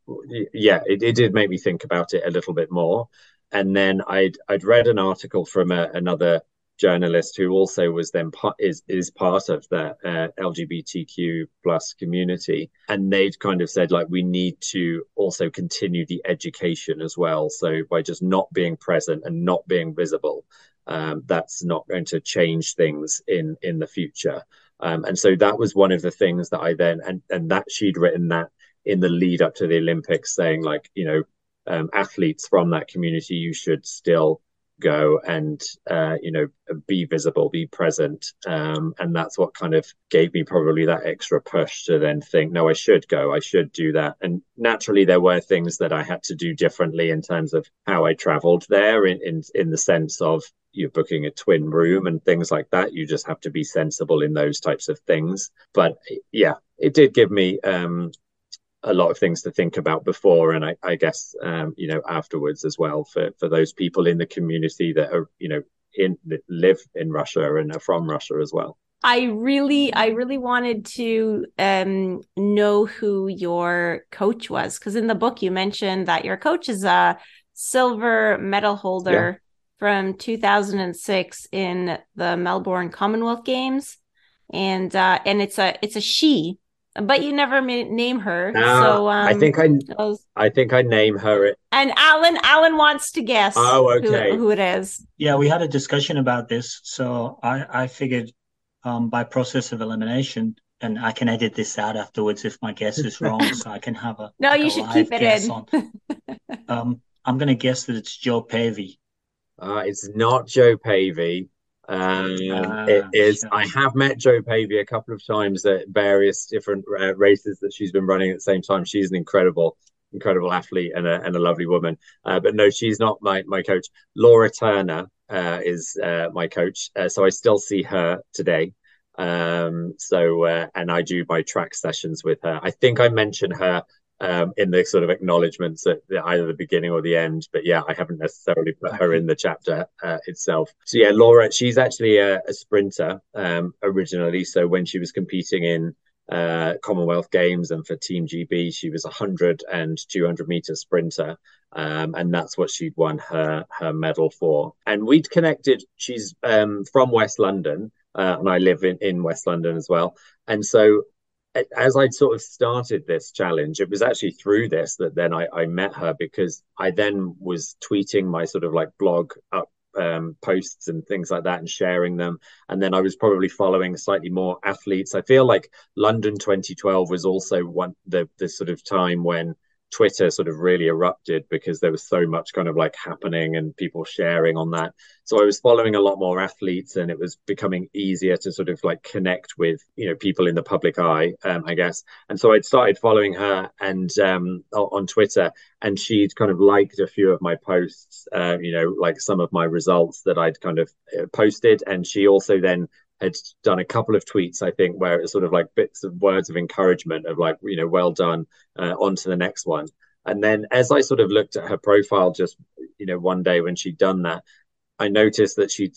S3: yeah, it, it did make me think about it a little bit more. And then I'd I'd read an article from a, another journalist who also was then part, is is part of the uh, LGBTQ plus community, and they'd kind of said like we need to also continue the education as well. So by just not being present and not being visible, um, that's not going to change things in in the future. Um, and so that was one of the things that I then and and that she'd written that in the lead up to the Olympics, saying like you know um, athletes from that community, you should still go and uh, you know be visible be present. Um, and that's what kind of gave me probably that extra push to then think no i should go. I should do that. And naturally there were things that i had to do differently in terms of how i traveled there in in, in the sense of you're booking a twin room and things like that. You just have to be sensible in those types of things. But yeah it did give me um, a lot of things to think about before and I, I guess um, you know afterwards as well for for those people in the community that are you know in live in Russia and are from Russia as well.
S2: I really, I really wanted to um, know who your coach was because in the book you mentioned that your coach is a silver medal holder yeah. from 2006 in the Melbourne Commonwealth Games, and uh, and it's a it's a she but you never name her. Uh, so um,
S3: I think I, was... I think I name her it.
S2: And Alan, Alan wants to guess.
S3: Oh, okay.
S2: Who, who, it is?
S1: Yeah, we had a discussion about this, so I, I figured um, by process of elimination, and I can edit this out afterwards if my guess is wrong, [laughs] so I can have a
S2: no.
S1: Like
S2: you
S1: a
S2: should keep it in.
S1: um, I'm going to guess that it's Jo Pavey.
S3: Uh, it's not Jo Pavey. Um, uh, it is. Sure. I have met Jo Pavey a couple of times at various different uh, races that she's been running at the same time. She's an incredible, incredible athlete and a, and a lovely woman. Uh, but no, she's not my my coach. Laura Turner uh, is uh, my coach, uh, so I still see her today. Um, so and I do my track sessions with her. I think I mentioned her um, in the sort of acknowledgements at the, either the beginning or the end. But yeah, I haven't necessarily put her in the chapter uh, itself. So yeah, Laura, she's actually a, a sprinter um, originally. So when she was competing in uh, Commonwealth Games and for Team GB, she was a 100 and 200 meter sprinter. Um, and that's what she'd won her her medal for. And we'd connected. She's um, from West London, uh, and I live in, in West London as well. And so as I'd sort of started this challenge, it was actually through this that then I, I met her because I then was tweeting my sort of like blog up um, posts and things like that and sharing them. And then I was probably following slightly more athletes. I feel like London 2012 was also one the the sort of time when Twitter sort of really erupted because there was so much kind of like happening and people sharing on that. So I was following a lot more athletes and it was becoming easier to sort of like connect with, you know, people in the public eye, um, I guess. And so I'd started following her and um, on Twitter and she'd kind of liked a few of my posts, uh, you know, like some of my results that I'd kind of uh, posted. And she also then had done a couple of tweets, I think, where it's sort of like bits of words of encouragement of like, you know, well done, uh, on to the next one. And then as I sort of looked at her profile just, you know, one day when she'd done that, I noticed that she'd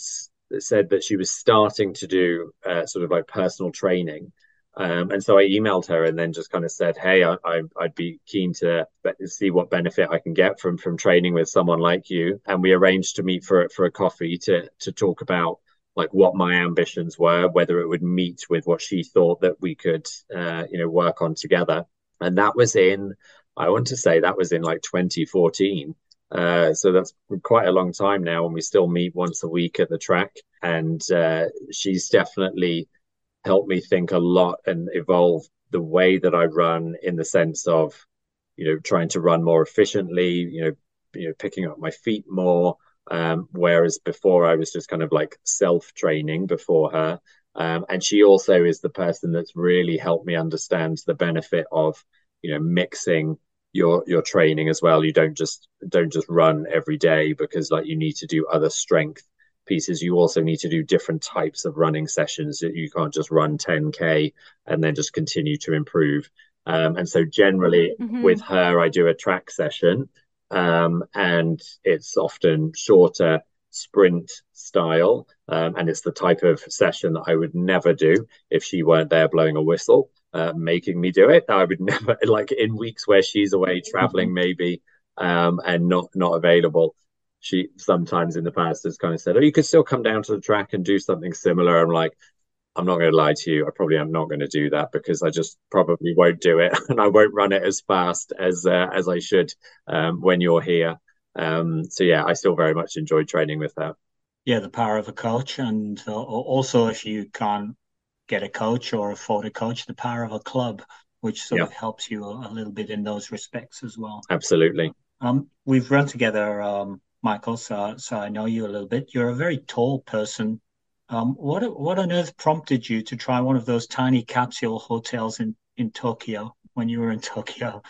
S3: said that she was starting to do uh, sort of like personal training. Um, and so I emailed her and then just kind of said, "Hey, I, I, would be keen to see what benefit I can get from from training with someone like you." And we arranged to meet for for a coffee to to talk about like what my ambitions were, whether it would meet with what she thought that we could, uh, you know, work on together. And that was in, I want to say that was in like 2014. Uh, so that's quite a long time now, and we still meet once a week at the track. And uh, she's definitely helped me think a lot and evolve the way that I run in the sense of, you know, trying to run more efficiently, you know, you know, picking up my feet more, um, whereas before I was just kind of like self training before her. Um, and she also is the person that's really helped me understand the benefit of, you know, mixing your your training as well. You don't just don't just run every day because like you need to do other strength pieces. You also need to do different types of running sessions. You can't just run 10k and then just continue to improve. Um, and so generally mm-hmm. with her, I do a track session um, and it's often shorter sprint style. Um, and it's the type of session that I would never do if she weren't there blowing a whistle, uh, making me do it. I would [laughs] never, like in weeks where she's away traveling, maybe, um, and not not available. She sometimes in the past has kind of said, "Oh, you could still come down to the track and do something similar." I'm like, I'm not going to lie to you. I probably am not going to do that because I just probably won't do it, [laughs] and I won't run it as fast as uh, as I should um, when you're here. Um, so yeah, I still very much enjoy training with her.
S1: Yeah, the power of a coach, and uh, also if you can't get a coach or afford a coach, the power of a club, which sort yeah. of helps you a, a, little bit in those respects as well.
S3: Absolutely.
S1: Um, we've run together, um, Michael, so so I know you a little bit. You're a very tall person um, what what on earth prompted you to try one of those tiny capsule hotels in in Tokyo when you were in Tokyo?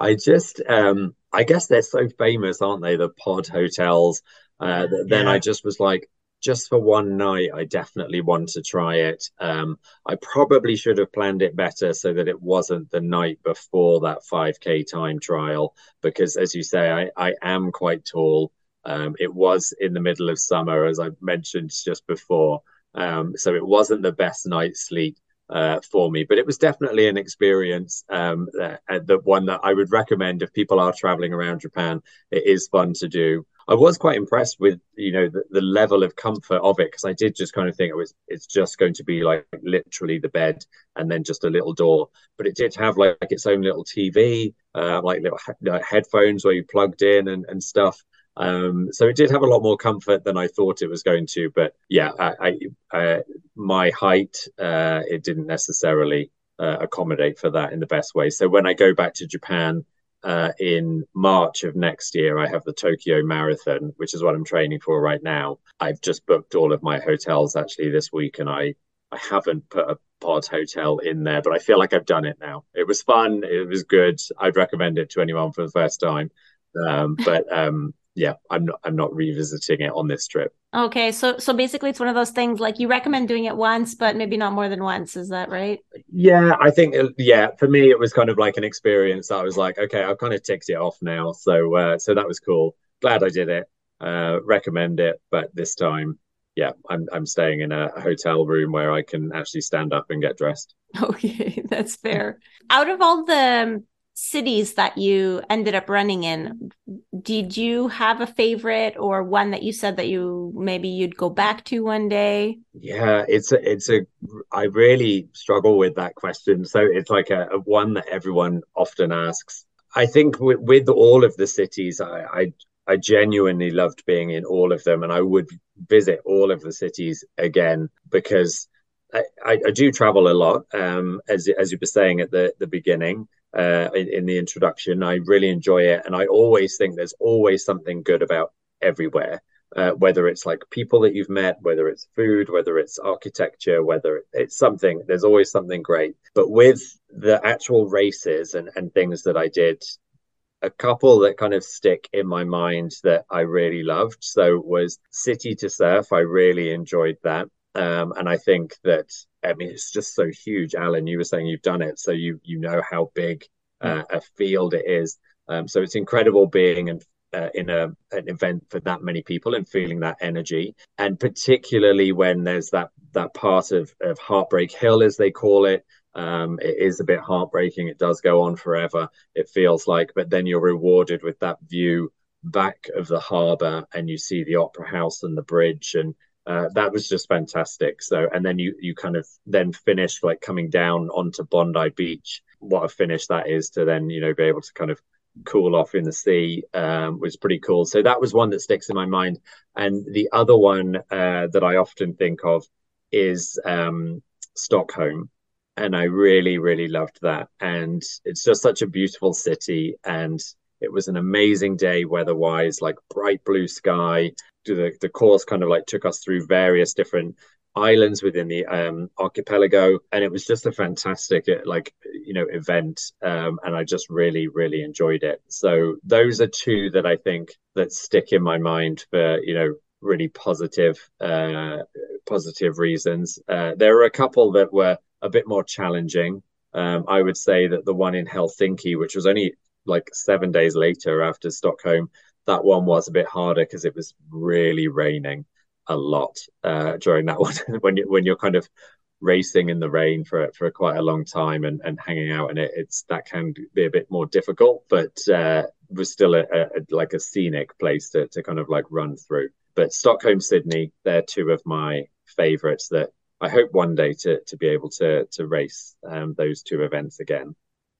S3: I just, um, I guess they're so famous, aren't they? The pod hotels. Uh, then yeah. I just was like, just for one night, I definitely want to try it. Um, I probably should have planned it better so that it wasn't the night before that 5K time trial, because as you say, I, I am quite tall. Um, it was in the middle of summer, as I mentioned just before. Um, so it wasn't the best night's sleep uh, for me, but it was definitely an experience. Um, uh, the one that I would recommend if people are traveling around Japan. It is fun to do. I was quite impressed with you know the, the level of comfort of it because I did just kind of think it was it's just going to be like literally the bed and then just a little door, but it did have like, like its own little TV, uh, like little he- headphones where you plugged in and, and stuff. Um, so it did have a lot more comfort than I thought it was going to. But yeah, I, I uh, my height uh, it didn't necessarily uh, accommodate for that in the best way. So when I go back to Japan uh, in March of next year, I have the Tokyo Marathon, which is what I'm training for right now. I've just booked all of my hotels actually this week, and I I haven't put a pod hotel in there, but I feel like I've done it now. It was fun. It was good. I'd recommend it to anyone for the first time. Um, but um, yeah, I'm not I'm not revisiting it on this trip.
S2: Okay, so so basically it's one of those things like you recommend doing it once, but maybe not more than once. Is that right?
S3: Yeah, I think uh, yeah. For me, it was kind of like an experience. I was like, okay, I've kind of ticked it off now, so uh, so that was cool. Glad I did it. Uh, recommend it, but this time, yeah, I'm I'm staying in a hotel room where I can actually stand up and get dressed. [laughs]
S2: Okay, that's fair. Out of all the cities that you ended up running in did you have a favorite or one that you said that you maybe you'd go back to one day?
S3: Yeah it's a it's a i really struggle with that question. So it's like a, a one that everyone often asks. I think with, with all of the cities I, I I genuinely loved being in all of them, and I would visit all of the cities again because I, I do travel a lot, um, as as you were saying at the the beginning, uh, in, in, the introduction. I really enjoy it, and I always think there's always something good about everywhere. Uh, whether it's like people that you've met, whether it's food, whether it's architecture, whether it's something, there's always something great. But with the actual races and, and things that I did, a couple that kind of stick in my mind that I really loved. So was City to Surf. I really enjoyed that. Um, and I think that I mean it's just so huge. Alan, you were saying you've done it, so you you know how big uh, a field it is. Um, so it's incredible being in uh, in a an event for that many people and feeling that energy, and particularly when there's that that part of of Heartbreak Hill, as they call it. Um, it is a bit heartbreaking. It does go on forever. It feels like, but then you're rewarded with that view back of the harbour, and you see the opera house and the bridge, and uh, that was just fantastic. So, and then you you kind of then finish like coming down onto Bondi Beach. What a finish that is to then you know be able to kind of cool off in the sea um, was pretty cool. So that was one that sticks in my mind. And the other one uh, that I often think of is um, Stockholm. And I really, really loved that. And it's just such a beautiful city. And it was an amazing day weather wise, like bright blue sky, the, the course kind of like took us through various different islands within the um, archipelago and it was just a fantastic uh, like you know event um, and i just really really enjoyed it. So those are two that i think that stick in my mind for you know really positive uh, positive reasons. Uh, there are a couple that were a bit more challenging. Um, i would say that the one in helsinki which was only like seven days later after stockholm that one was a bit harder because it was really raining a lot uh, during that [laughs] one when you when you're kind of racing in the rain for for quite a long time and, and hanging out in it it's that can be a bit more difficult but uh was still a, a, like a scenic place to, to kind of like run through. But stockholm sydney they're two of my favorites that i hope one day to to be able to to race um, those two events again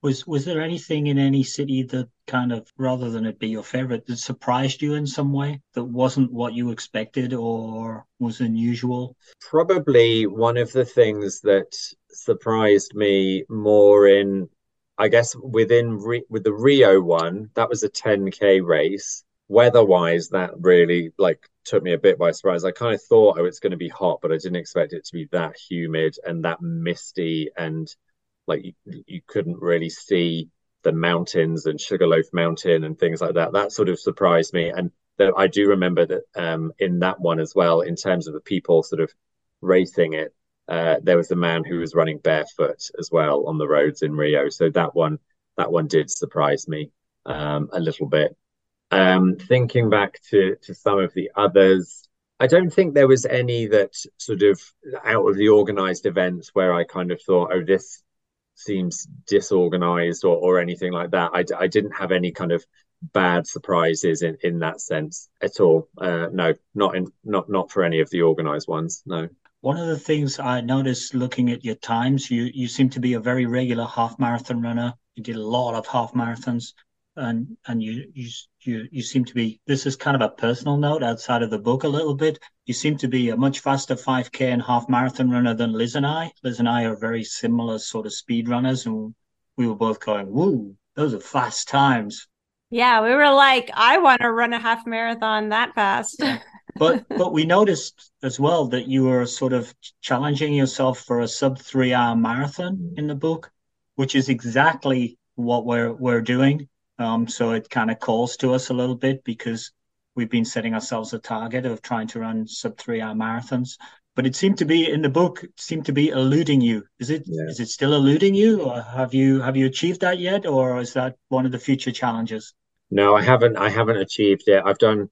S1: was was there anything in any city that kind of, rather than it be your favorite, that surprised you in some way that wasn't what you expected or was unusual?
S3: Probably one of the things that surprised me more in, I guess, within with the Rio one, that was a 10k race. Weather-wise, that really like took me a bit by surprise. I kind of thought, oh, it's going to be hot, but I didn't expect it to be that humid and that misty and like you, you couldn't really see the mountains and Sugarloaf Mountain and things like that. That sort of surprised me. And I do remember that um, in that one as well, in terms of the people sort of racing it, uh, there was a man who was running barefoot as well on the roads in Rio. So that one, that one did surprise me um, a little bit. Um, thinking back to to some of the others, I don't think there was any that sort of out of the organized events where I kind of thought, oh, this seems disorganized or, or anything like that. I, I didn't have any kind of bad surprises in, in that sense at all. Uh, no, not in not not for any of the organized ones. No.
S1: One of the things I noticed looking at your times, you you seem to be a very regular half marathon runner. You did a lot of half marathons and and you you you you seem to be this is kind of a personal note outside of the book a little bit. You seem to be a much faster 5k and half marathon runner than liz and i. Liz and i are very similar sort of speed runners and we were both going woo those are fast times.
S2: Yeah we were like i want to run a half marathon that fast.
S1: But but we noticed as well that you were sort of challenging yourself for a sub three hour marathon in the book which is exactly what we're we're doing um, so it kind of calls to us a little bit because we've been setting ourselves a target of trying to run sub three hour marathons. But it seemed to be in the book seemed to be eluding you. Is it yeah. is it still eluding you, or have you have you achieved that yet, or is that one of the future challenges?
S3: No, I haven't. I haven't achieved it. I've done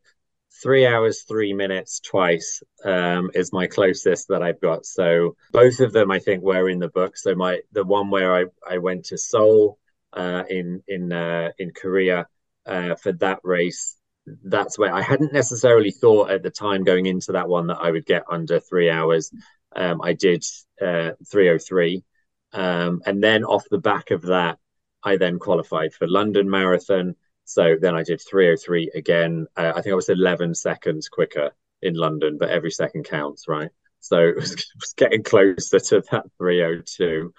S3: three hours three minutes twice um, is my closest that I've got. So both of them I think were in the book. So my the one where I I went to Seoul uh, in in uh, in Korea uh, for that race. That's where I hadn't necessarily thought at the time going into that one that I would get under three hours. Um, I did uh, 303, um, and then off the back of that, I then qualified for London Marathon. So then I did 303 again. Uh, I think I was 11 seconds quicker in London, but every second counts, right? So it was, [laughs] it was getting closer to that 302.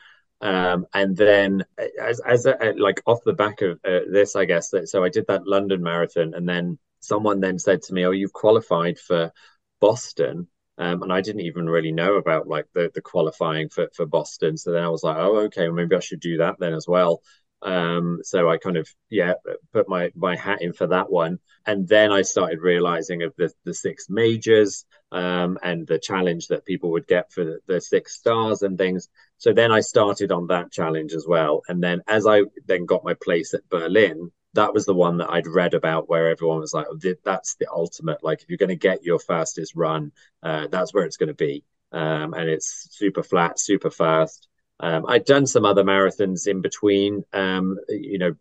S3: Um, and then as as a, like off the back of uh, this, I guess that so I did that London marathon, and then someone then said to me, "Oh, you've qualified for Boston." Um, and I didn't even really know about like the the qualifying for for Boston. So then I was like, oh, okay, well, maybe I should do that then as well. Um, so I kind of yeah put my my hat in for that one, and then I started realizing of the the six majors um, and the challenge that people would get for the, the six stars and things. So then I started on that challenge as well, and then as I then got my place at Berlin, that was the one that I'd read about where everyone was like, oh, that's the ultimate. Like, if you're going to get your fastest run, uh, that's where it's going to be. Um, and it's super flat, super fast. Um, I'd done some other marathons in between, um, you know,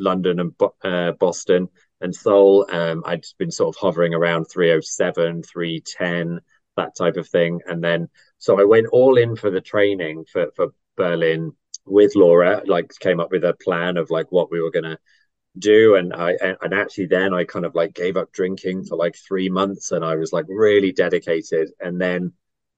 S3: London and uh, Boston and Seoul. Um, I'd been sort of hovering around 307, 310, that type of thing. And then, so I went all in for the training for, for Berlin with Laura, like came up with a plan of like what we were going to do. And i and actually then i kind of like gave up drinking for like three months and i was like really dedicated. And then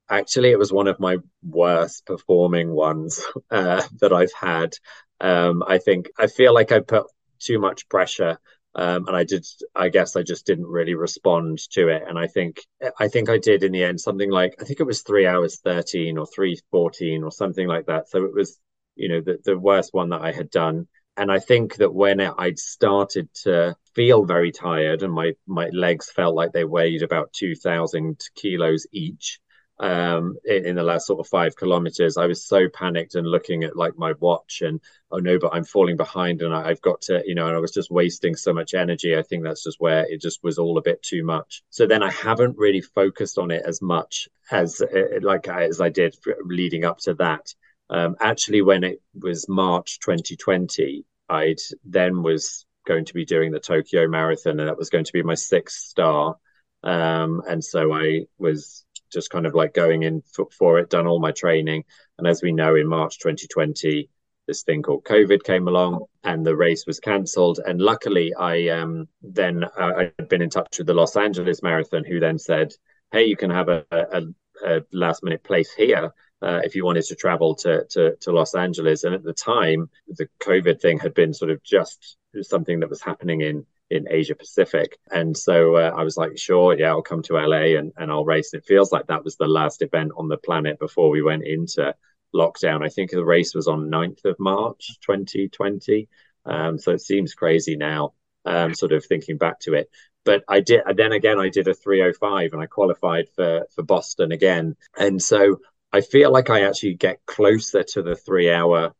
S3: actually it was one of my worst performing ones uh, that i've had. Um, i think i feel like i put too much pressure um, and i did i guess i just didn't really respond to it. And i think i think i did in the end something like i think it was three hours 13 or 314 or something like that. So it was you know the, the worst one that i had done. And I think that when I'd started to feel very tired and my my legs felt like they weighed about two thousand kilos each um, in, in, the last sort of five kilometers, I was so panicked and looking at like my watch and oh no, but I'm falling behind and I, have got to you know, and I was just wasting so much energy. I think that's just where it just was all a bit too much. So then I haven't really focused on it as much as uh, like as I did leading up to that. Um, actually, when it was March 2020, I'd then was going to be doing the Tokyo Marathon, and that was going to be my sixth star. Um, and so I was just kind of like going in for, for, it, done all my training. And as we know, in March 2020, this thing called COVID came along, and the race was cancelled. And luckily, I um, then uh, I had been in touch with the Los Angeles Marathon, who then said, "Hey, you can have a, a, a last minute place here." uh, if you wanted to travel to, to, to Los Angeles. And at the time, the COVID thing had been sort of just something that was happening in in Asia Pacific. And so uh, I was like, sure, yeah, I'll come to LA and, and I'll race. And it feels like that was the last event on the planet before we went into lockdown. I think the race was on 9th of March 2020. Um, so it seems crazy now, um, sort of thinking back to it. But I did, then again, I did a 305 and I qualified for, for Boston again. And so I feel like I actually get closer to the three hour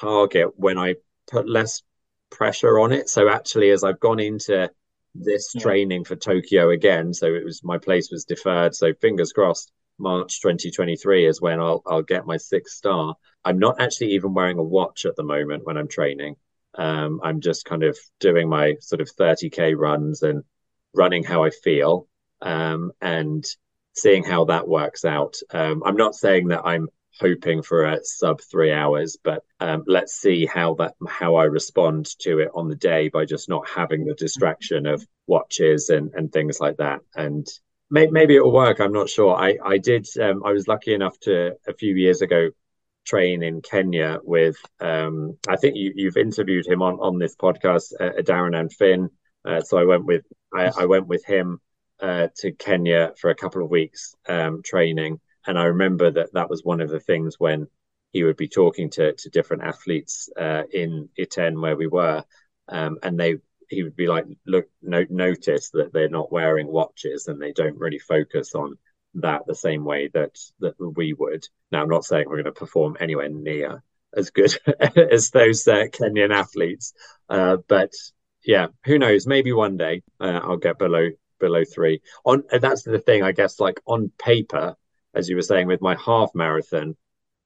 S3: target when I put less pressure on it. So actually, as I've gone into this yeah. training for Tokyo again, so it was my place was deferred. So fingers crossed, March 2023 is when I'll I'll get my sixth star. I'm not actually even wearing a watch at the moment when I'm training. Um, I'm just kind of doing my sort of 30k runs and running how I feel. Um, and seeing how that works out. Um, I'm not saying that I'm hoping for a sub three hours, but um, let's see how that how I respond to it on the day by just not having the distraction of watches and and things like that. And may, maybe it will work. I'm not sure. I I did. Um, I was lucky enough to a few years ago train in Kenya with. Um, I think you, you've interviewed him on on this podcast, uh, Darren and Finn. Uh, so I went with I, I went with him uh, to Kenya for a couple of weeks um, training, and I remember that that was one of the things when he would be talking to to different athletes uh, in Iten where we were, um, and they he would be like, look, no, notice that they're not wearing watches and they don't really focus on that the same way that that we would. Now, I'm not saying we're going to perform anywhere near as good [laughs] as those uh, Kenyan athletes, uh, but yeah, who knows? Maybe one day uh, I'll get below below three. On that's the thing, I guess. Like on paper, as you were saying with my half marathon,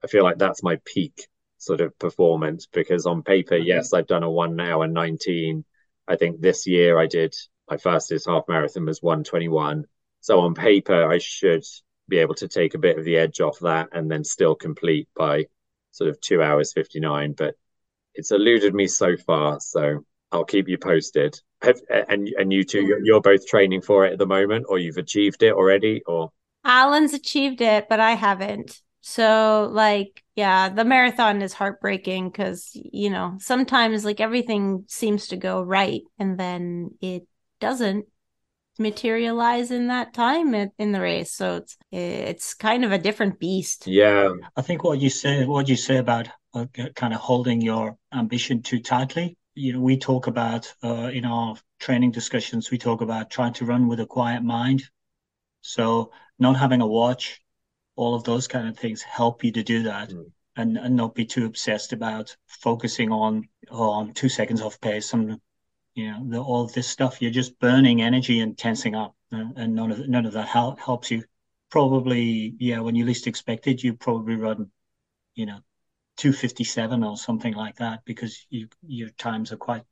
S3: I feel like that's my peak sort of performance because on paper, yes, I've done a one hour nineteen. I think this year I did my fastest half marathon was one twenty one. So on paper, I should be able to take a bit of the edge off that and then still complete by sort of two hours fifty nine. But it's eluded me so far. So I'll keep you posted. Have, and and you two, you're both training for it at the moment, or you've achieved it already, or
S2: Alan's achieved it, but I haven't. So, like, yeah, the marathon is heartbreaking because, you know, sometimes like everything seems to go right and then it doesn't materialize in that time in the race. So it's it's kind of a different beast.
S3: Yeah,
S1: I think what you say, what you say about uh, kind of holding your ambition too tightly. You know, we talk about uh, in our training discussions, we talk about trying to run with a quiet mind. So not having a watch, all of those kind of things help you to do that. Mm. And, and not be too obsessed about focusing on on two seconds off pace, some you know, the, all this stuff. You're just burning energy and tensing up, uh, and none of none of that help, helps you. Probably, yeah, when you least expect it, you probably run, you know, two fifty seven or something like that because you your times are quite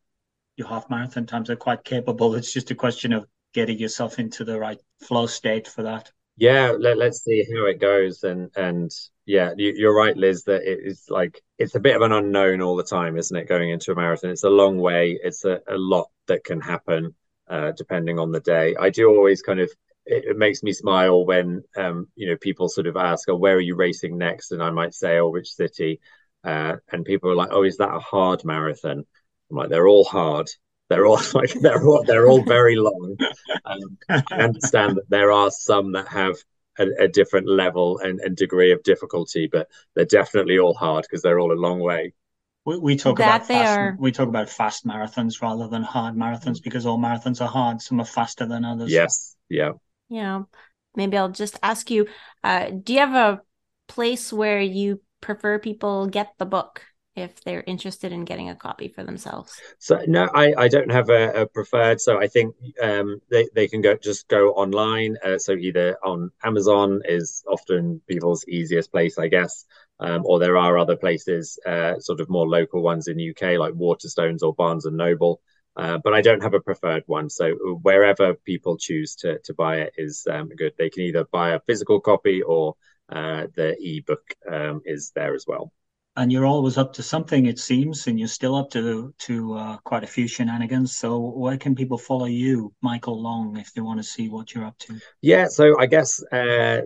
S1: your half marathon times are quite capable. [laughs] It's just a question of getting yourself into the right flow state for that.
S3: Yeah, let, let's see how it goes. And and yeah, you, are right, Liz, that it is like it's a bit of an unknown all the time, isn't it? Going into a marathon, it's a long way. It's a, a lot that can happen uh, depending on the day. I do always kind of it, it, makes me smile when um, you know people sort of ask, "Oh, where are you racing next?" And I might say, "Oh, which city?" Uh, and people are like, "Oh, is that a hard marathon?" I'm like, "They're all hard. They're all [laughs] like they're all they're all very long. Um, I understand that there are some that have a, a different level and, and, degree of difficulty, but they're definitely all hard because they're all a long way.
S1: We, we talk that about fast, are... we talk about fast marathons rather than hard marathons because all marathons are hard. Some are faster than others.
S3: Yes. Yeah.
S2: Yeah. Maybe I'll just ask you: uh, Do you have a place where you prefer people get the book? If they're interested in getting a copy for themselves?
S3: So no, I, I don't have a, a preferred. So I think um, they, they can go just go online. Uh, so either on Amazon is often people's easiest place, I guess, um, or there are other places, uh, sort of more local ones in UK like Waterstones or Barnes and Noble. Uh, but I don't have a preferred one. So wherever people choose to to buy it is um, good. They can either buy a physical copy or uh, the ebook um, is there as well
S1: and you're always up to something it seems and you're still up to to uh, quite a few shenanigans. So where can people follow you michael long if they want to see what you're up to?
S3: Yeah so i guess uh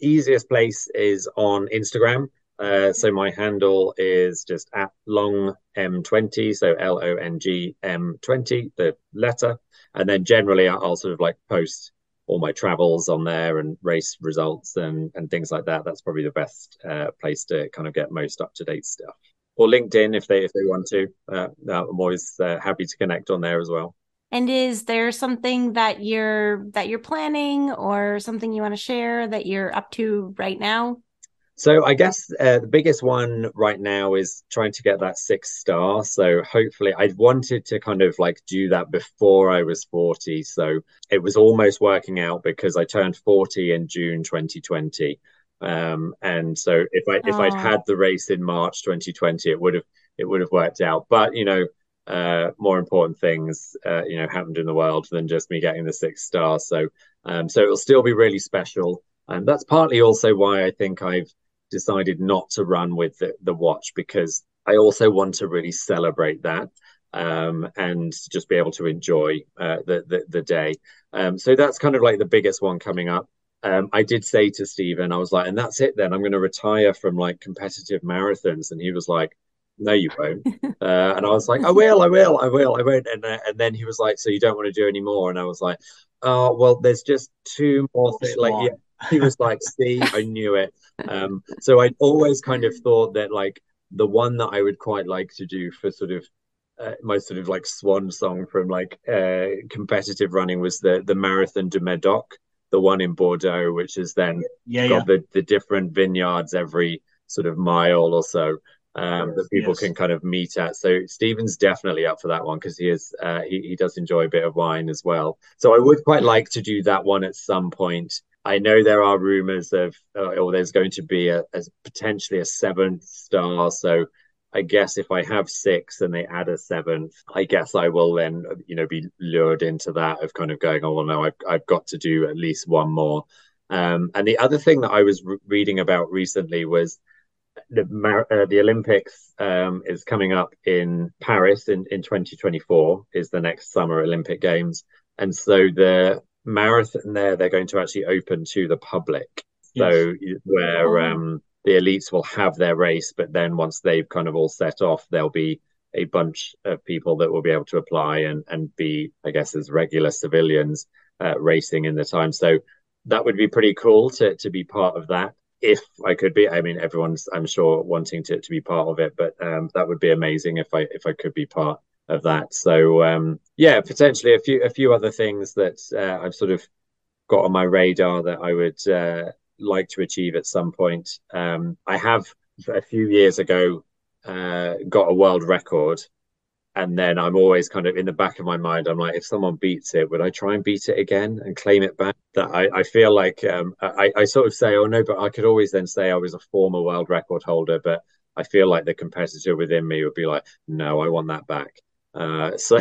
S3: easiest place is on instagram. Uh, so my handle is just at long m20 so l-o-n-g m20 the letter. And then generally i'll sort of like post all my travels on there and race results and and things like that. That's probably the best uh, place to kind of get most up to date stuff. Or LinkedIn if they if they want to. Uh, I'm always uh, happy to connect on there as well.
S2: And is there something that you're that you're planning or something you want to share that you're up to right now?
S3: So I guess uh, the biggest one right now is trying to get that six star. So hopefully, I wanted to kind of like do that before I was forty. So it was almost working out because I turned forty in June 2020. Um, and so if I if I'd had the race in March 2020, it would have it would have worked out. But you know, uh, more important things uh, you know happened in the world than just me getting the six star. So um, so it'll still be really special. And that's partly also why I think I've decided not to run with the, the watch because I also want to really celebrate that um, and just be able to enjoy uh, the, the, the day. Um, so that's kind of like the biggest one coming up. Um, I did say to Stephen, I was like, and that's it then. I'm going to retire from like competitive marathons, and he was like, no, you won't. [laughs] Uh, and I was like, I will, I will, I will, I won't. And uh, and then he was like, so you don't want to do any more? And I was like, oh well, there's just two more things. Like, yeah, he was like, see, I knew it. Um, so I'd always kind of thought that like the one that I would quite like to do for sort of uh, my sort of like swan song from like uh, competitive running was the the Marathon de Medoc, the one in Bordeaux, which is then yeah, got yeah. the the different vineyards every sort of mile or so. Um, that people yes. can kind of meet at. So Stephen's definitely up for that one because he is uh, he, he does enjoy a bit of wine as well. So I would quite like to do that one at some point. I know there are rumors of, uh, or there's going to be a, a, potentially a seventh star. So I guess if I have six and they add a seventh, I guess I will then, you know, be lured into that of kind of going, oh, well, no, I've, I've got to do at least one more. Um, and the other thing that I was re- reading about recently was the, uh, the Olympics um, is coming up in Paris in, in 2024 is the next summer Olympic Games. And so the marathon there they're going to actually open to the public yes. so where oh. um the elites will have their race, but then once they've kind of all set off, there'll be a bunch of people that will be able to apply and and be, I guess, as regular civilians uh, racing in the time. So that would be pretty cool to to be part of that. If I could be, I mean, everyone's I'm sure wanting to to be part of it, but um, that would be amazing if I if I could be part of that. So um, yeah, potentially a few a few other things that uh, I've sort of got on my radar that I would uh, like to achieve at some point. Um, I have a few years ago uh, got a world record. And then I'm always kind of in the back of my mind, I'm like, if someone beats it, would I try and beat it again and claim it back? That I, I feel like um, I, I sort of say, oh no, but I could always then say I was a former world record holder, but I feel like the competitor within me would be like, no, I want that back. Uh, [laughs] so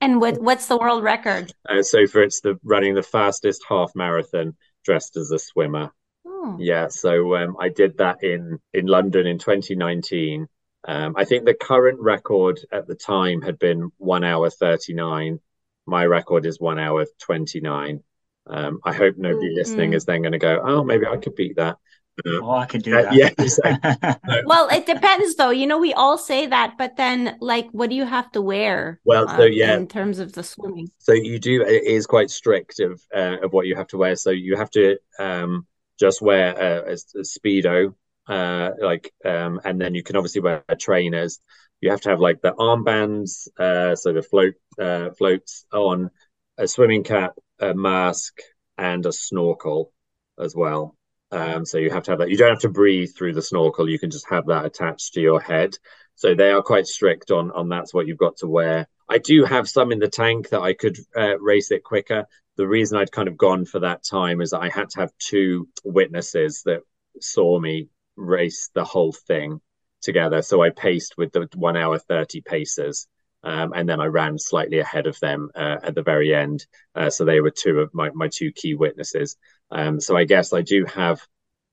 S2: and what what's the world record? [laughs]
S3: Uh, so for it's the running the fastest half marathon dressed as a swimmer.
S2: Oh.
S3: Yeah, so um, I did that in in London in 2019. Um, I think the current record at the time had been one hour 39. My record is one hour 29. Um, I hope nobody mm-hmm. listening is then going to go, oh, maybe I could beat that.
S1: Oh, I could do uh, that.
S3: yeah. [laughs]
S2: well, it depends, though. You know, we all say that, but then, like, what do you have to wear?
S3: Well, so uh, yeah,
S2: in terms of the swimming.
S3: So you do. It is quite strict of uh, of what you have to wear. So you have to um, just wear a, a, a speedo uh, like, um, and then you can obviously wear trainers. You have to have like the armbands, uh, so the float uh, floats on, a swimming cap, a mask, and a snorkel as well. Um, so you have to have that. You don't have to breathe through the snorkel. You can just have that attached to your head. So they are quite strict on on that's what you've got to wear. I do have some in the tank that I could uh, race it quicker. The reason I'd kind of gone for that time is that I had to have two witnesses that saw me race the whole thing together. So I paced with the one hour 30 paces. Um, and then I ran slightly ahead of them uh, at the very end. Uh, so they were two of my, my two key witnesses. Um, so I guess I do have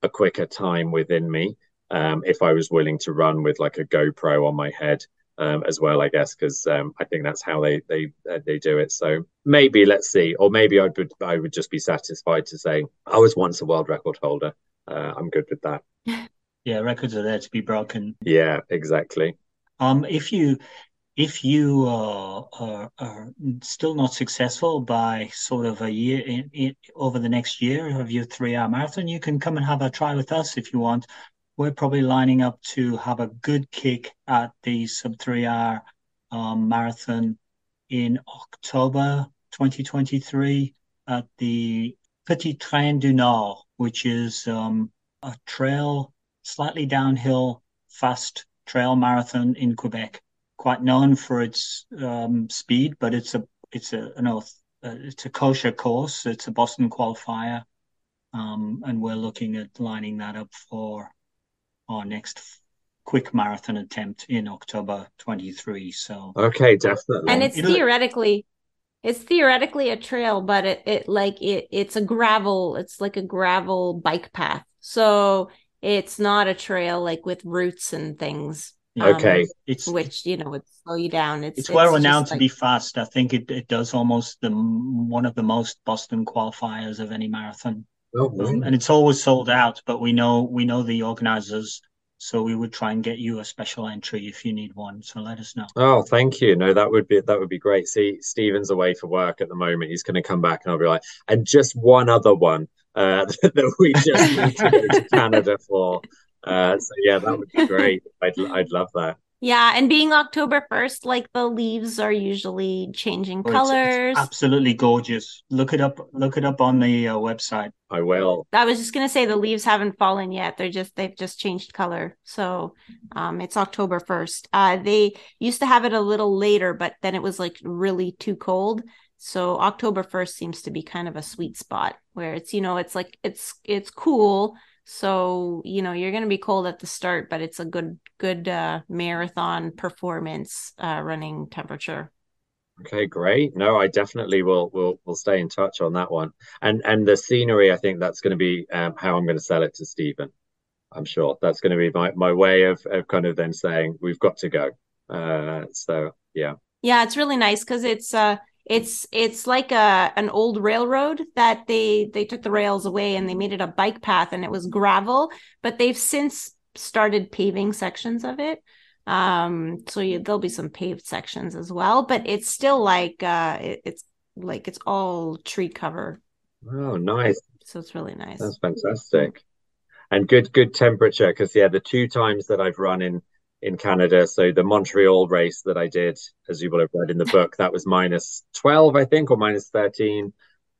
S3: a quicker time within me um, if I was willing to run with like a GoPro on my head um, as well, I guess, because um, I think that's how they they uh, they do it. So maybe let's see, or maybe I would I would just be satisfied to say I was once a world record holder. Uh, I'm good with that. [laughs]
S1: Yeah, records are there to be broken.
S3: Yeah, exactly.
S1: Um, if you if you uh, are, are, still not successful by sort of a year in, in, over the next year of your three hour marathon, you can come and have a try with us if you want. We're probably lining up to have a good kick at the sub three hour um, marathon in October 2023 at the Petit Train du Nord, which is um, a trail slightly downhill, fast trail marathon in Quebec. Quite known for its um, speed, but it's a it's a you know uh, it's a kosher course. It's a Boston qualifier, um, and we're looking at lining that up for our next quick marathon attempt in October 23. So
S3: okay, definitely.
S2: And it's theoretically it's theoretically a trail, but it, it like it it's a gravel, it's like a gravel bike path. So it's not a trail like with roots and things.
S3: Um, okay,
S2: it's which you know would slow you down.
S1: It's, it's, it's well renowned to like... be fast. I think it, it does almost the one of the most Boston qualifiers of any marathon.
S3: Oh, um,
S1: and it's always sold out. But we know we know the organizers, so we would try and get you a special entry if you need one. So let us know.
S3: Oh, thank you. No, that would be that would be great. See, Stephen's away for work at the moment. He's going to come back, and I'll be like, and just one other one uh, [laughs] that we just need to go to [laughs] Canada for. Uh, so yeah, that would be [laughs] great. I'd I'd love that.
S2: Yeah, and being October 1st, like the leaves are usually changing oh, colors.
S1: It's, it's absolutely gorgeous. Look it up look it up on the uh, website.
S3: I will.
S2: I was just going to say the leaves haven't fallen yet. They're just they've just changed color. So, um it's October 1st. Uh they used to have it a little later, but then it was like really too cold. So October 1st seems to be kind of a sweet spot where it's, you know, it's like it's it's cool. So, you know, you're going to be cold at the start, but it's a good good uh marathon performance uh running temperature.
S3: Okay, great. No, I definitely will will will stay in touch on that one. And and the scenery, I think that's going to be um, how I'm going to sell it to Stephen. I'm sure that's going to be my my way of of kind of then saying we've got to go. Uh so yeah.
S2: Yeah, it's really nice cuz it's uh It's it's like a an old railroad that they they took the rails away and they made it a bike path and it was gravel, but they've since started paving sections of it. Um, so you, there'll be some paved sections as well, but it's still like uh, it, it's like it's all tree cover.
S3: Oh, nice!
S2: So it's really nice.
S3: That's fantastic, and good good temperature because yeah, the two times that I've run in in Canada. So the Montreal race that I did, as you will have read in the book, that was minus 12, I think, or minus 13.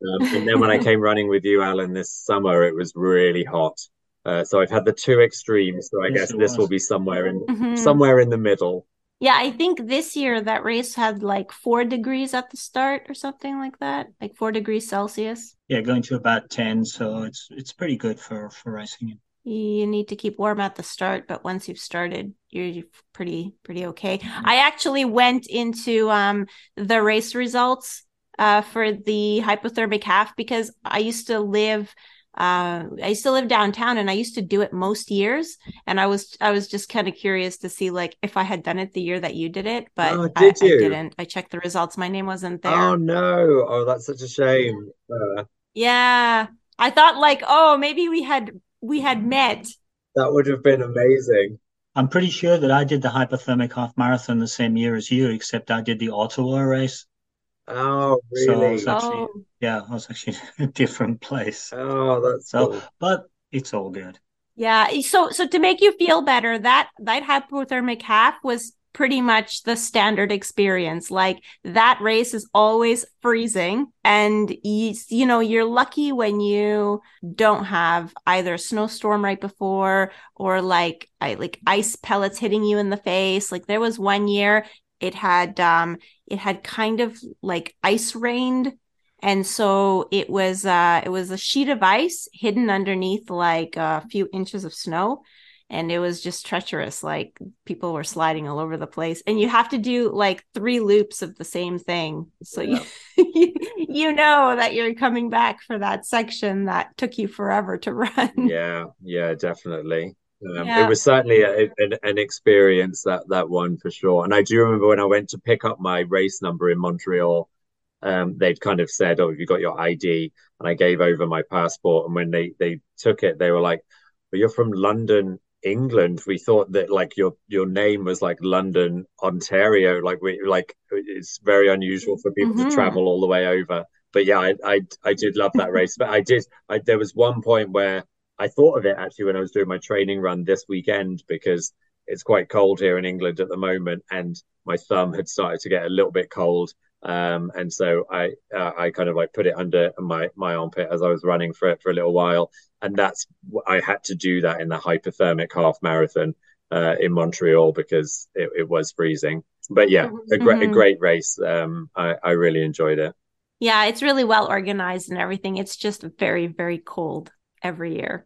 S3: Um, and then when I came running with you, Alan, this summer, it was really hot. Uh, so I've had the two extremes. So I yes, guess this was. will be somewhere in mm-hmm. somewhere in the middle.
S2: Yeah, I think this year that race had like four degrees at the start or something like that, like four degrees Celsius.
S1: Yeah, going to about ten, so it's it's pretty good for for racing
S2: you need to keep warm at the start but once you've started you're pretty pretty okay. Mm-hmm. i actually went into um the race results uh for the hypothermic half because i used to live uh i used to live downtown and i used to do it most years. And i was i was just kind of curious to see like if i had done it the year that you did it but oh, did I, I, didn't. I checked the results. My name wasn't there.
S3: Oh no. Oh that's such a shame. Uh...
S2: yeah. I thought like, oh, maybe we had we had met.
S3: That would have been amazing.
S1: I'm pretty sure that I did the hypothermic half marathon the same year as you, except I did the Ottawa race.
S3: Oh, really? So
S1: I was actually, oh. yeah, I was actually in [laughs] a different place.
S3: Oh, that's
S1: so. Cool. But it's all good.
S2: Yeah. So, so to make you feel better, that that hypothermic half was pretty much the standard experience. Like that race is always freezing and you, you know, you're lucky when you don't have either a snowstorm right before or like I, like ice pellets hitting you in the face. Like there was one year it had um it had kind of like ice rained and so it was uh it was a sheet of ice hidden underneath like a few inches of snow and it was just treacherous like people were sliding all over the place and you have to do like three loops of the same thing so yeah. [laughs] you you know that you're coming back for that section that took you forever to [laughs] run
S3: yeah yeah definitely um, yeah. it was certainly a, an, an experience that that one for sure and i do remember when i went to pick up my race number in montreal um, they'd kind of said, "Oh, have you got your ID?" And I gave over my passport. And when they they took it, they were like, "But you're from London, England, we thought that like your your name was like London, Ontario. Like we like it's very unusual for people mm-hmm. to travel all the way over. But yeah, I, I I did love that race. But I did I there was one point where I thought of it actually when I was doing my training run this weekend because it's quite cold here in England at the moment, and my thumb had started to get a little bit cold. Um, and so I uh, I kind of like put it under my my armpit as I was running for it for a little while, and that's I had to do that in the hypothermic half marathon uh, in Montreal because it, it, was freezing. But yeah, a great mm-hmm. a great race. Um, I I really enjoyed it.
S2: Yeah, it's really well organized and everything. It's just very very cold every year.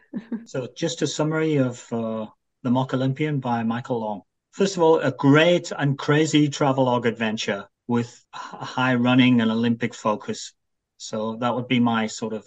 S2: [laughs]
S1: so just a summary of uh, the Mock Olympian by Michael Long. First of all, a great and crazy travelogue adventure with high running and Olympic focus. So that would be my sort of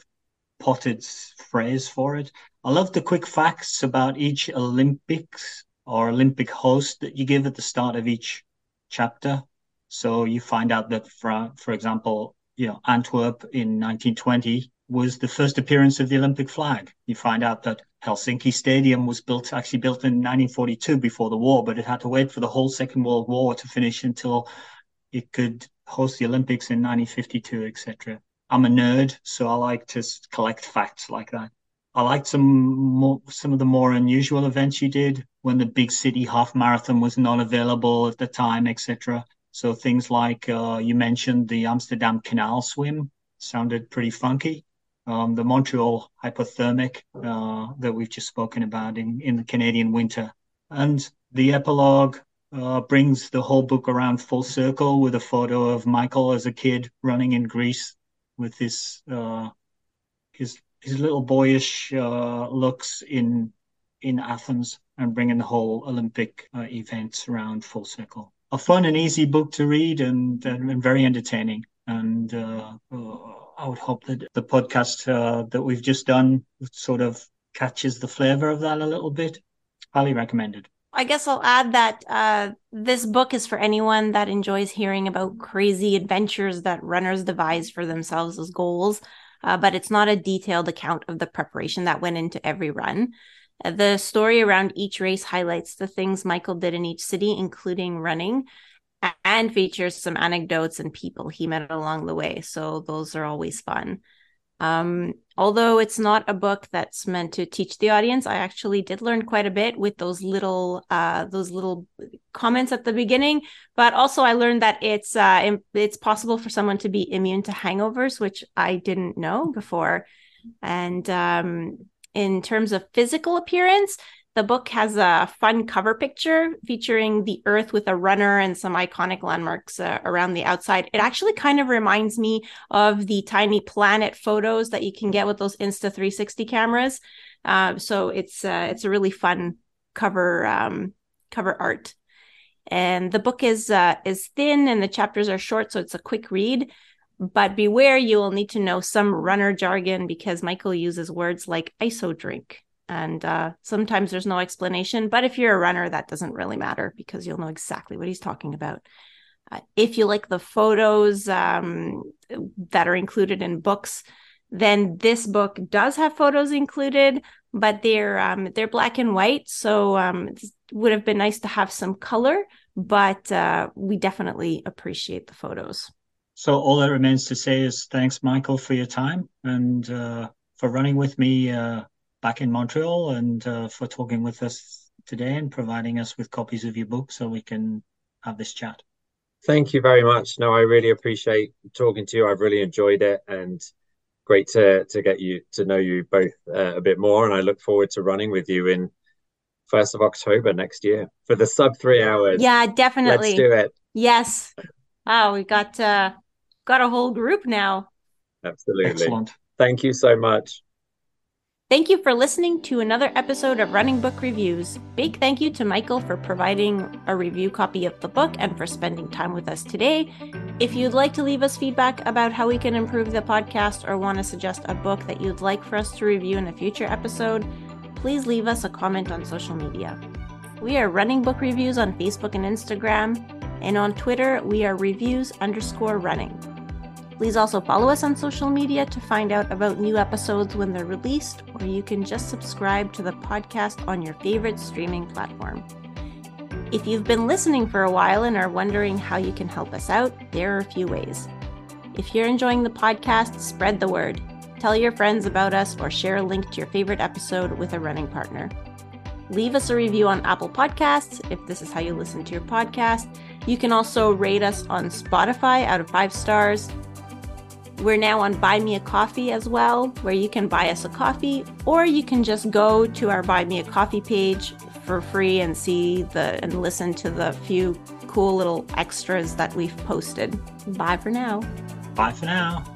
S1: potted phrase for it. I love the quick facts about each Olympics or Olympic host that you give at the start of each chapter. So you find out that, for, for example, you know, Antwerp in 1920 was the first appearance of the Olympic flag. You find out that Helsinki Stadium was built, actually built in 1942 before the war, but it had to wait for the whole Second World War to finish until it could host the Olympics in 1952, etc. I'm a nerd, so I like to collect facts like that. I liked some more, some of the more unusual events you did when the big city half marathon was not available at the time, etc. So things like uh, you mentioned the Amsterdam Canal swim sounded pretty funky. Um, the Montreal hypothermic uh, that we've just spoken about in, in the Canadian winter, and the epilogue uh, brings the whole book around full circle with a photo of Michael as a kid running in Greece with his uh, his his little boyish uh, looks in in Athens and bringing the whole Olympic uh, events around full circle. A fun and easy book to read and, and very entertaining. And uh, uh, I would hope that the podcast that we've just done sort of catches the flavor of that a little bit. Highly recommended.
S2: I guess I'll add that uh, this book is for anyone that enjoys hearing about crazy adventures that runners devise for themselves as goals, uh, but it's not a detailed account of the preparation that went into every run. The story around each race highlights the things Michael did in each city, including running, and features some anecdotes and people he met along the way. So those are always fun. Um, although it's not a book that's meant to teach the audience, I actually did learn quite a bit with those little uh, those little comments at the beginning. But also, I learned that it's uh, it's possible for someone to be immune to hangovers, which I didn't know before. And um, in terms of physical appearance, the book has a fun cover picture featuring the Earth with a runner and some iconic landmarks uh, around the outside. It actually kind of reminds me of the tiny planet photos that you can get with those Insta 360 cameras. Uh, so it's uh, it's a really fun cover um, cover art. And the book is uh, is thin and the chapters are short, so it's a quick read. But beware, you will need to know some runner jargon because Michael uses words like iso drink and uh, sometimes there's no explanation. But if you're a runner, that doesn't really matter because you'll know exactly what he's talking about. Uh, if you like the photos um, that are included in books, then this book does have photos included, but they're um, they're black and white. So um, it would have been nice to have some color, but uh, we definitely appreciate the photos.
S1: So all that remains to say is thanks, Michael, for your time and uh, for running with me uh, back in Montreal and uh, for talking with us today and providing us with copies of your book so we can have this chat.
S3: Thank you very much. No, I really appreciate talking to you. I've really enjoyed it and great to to get you to know you both uh, a bit more. And I look forward to running with you in first of October next year for the sub three hours.
S2: Yeah, definitely.
S3: Let's do it.
S2: Yes. Wow, we got uh got a whole group now.
S3: Absolutely. Excellent. Thank you so much.
S2: Thank you for listening to another episode of Running Book Reviews. Big thank you to Michael for providing a review copy of the book and for spending time with us today. If you'd like to leave us feedback about how we can improve the podcast or want to suggest a book that you'd like for us to review in a future episode, please leave us a comment on social media. We are Running Book Reviews on Facebook and Instagram, and on Twitter, we are reviews underscore running. Please also follow us on social media to find out about new episodes when they're released, or you can just subscribe to the podcast on your favorite streaming platform. If you've been listening for a while and are wondering how you can help us out, there are a few ways. If you're enjoying the podcast, spread the word. Tell your friends about us or share a link to your favorite episode with a running partner. Leave us a review on Apple Podcasts if this is how you listen to your podcast. You can also rate us on Spotify out of five stars we're now on Buy Me a Coffee as well, where you can buy us a coffee, or you can just go to our Buy Me a Coffee page for free and see the and listen to the few cool little extras that we've posted. Bye for now.
S1: Bye for now.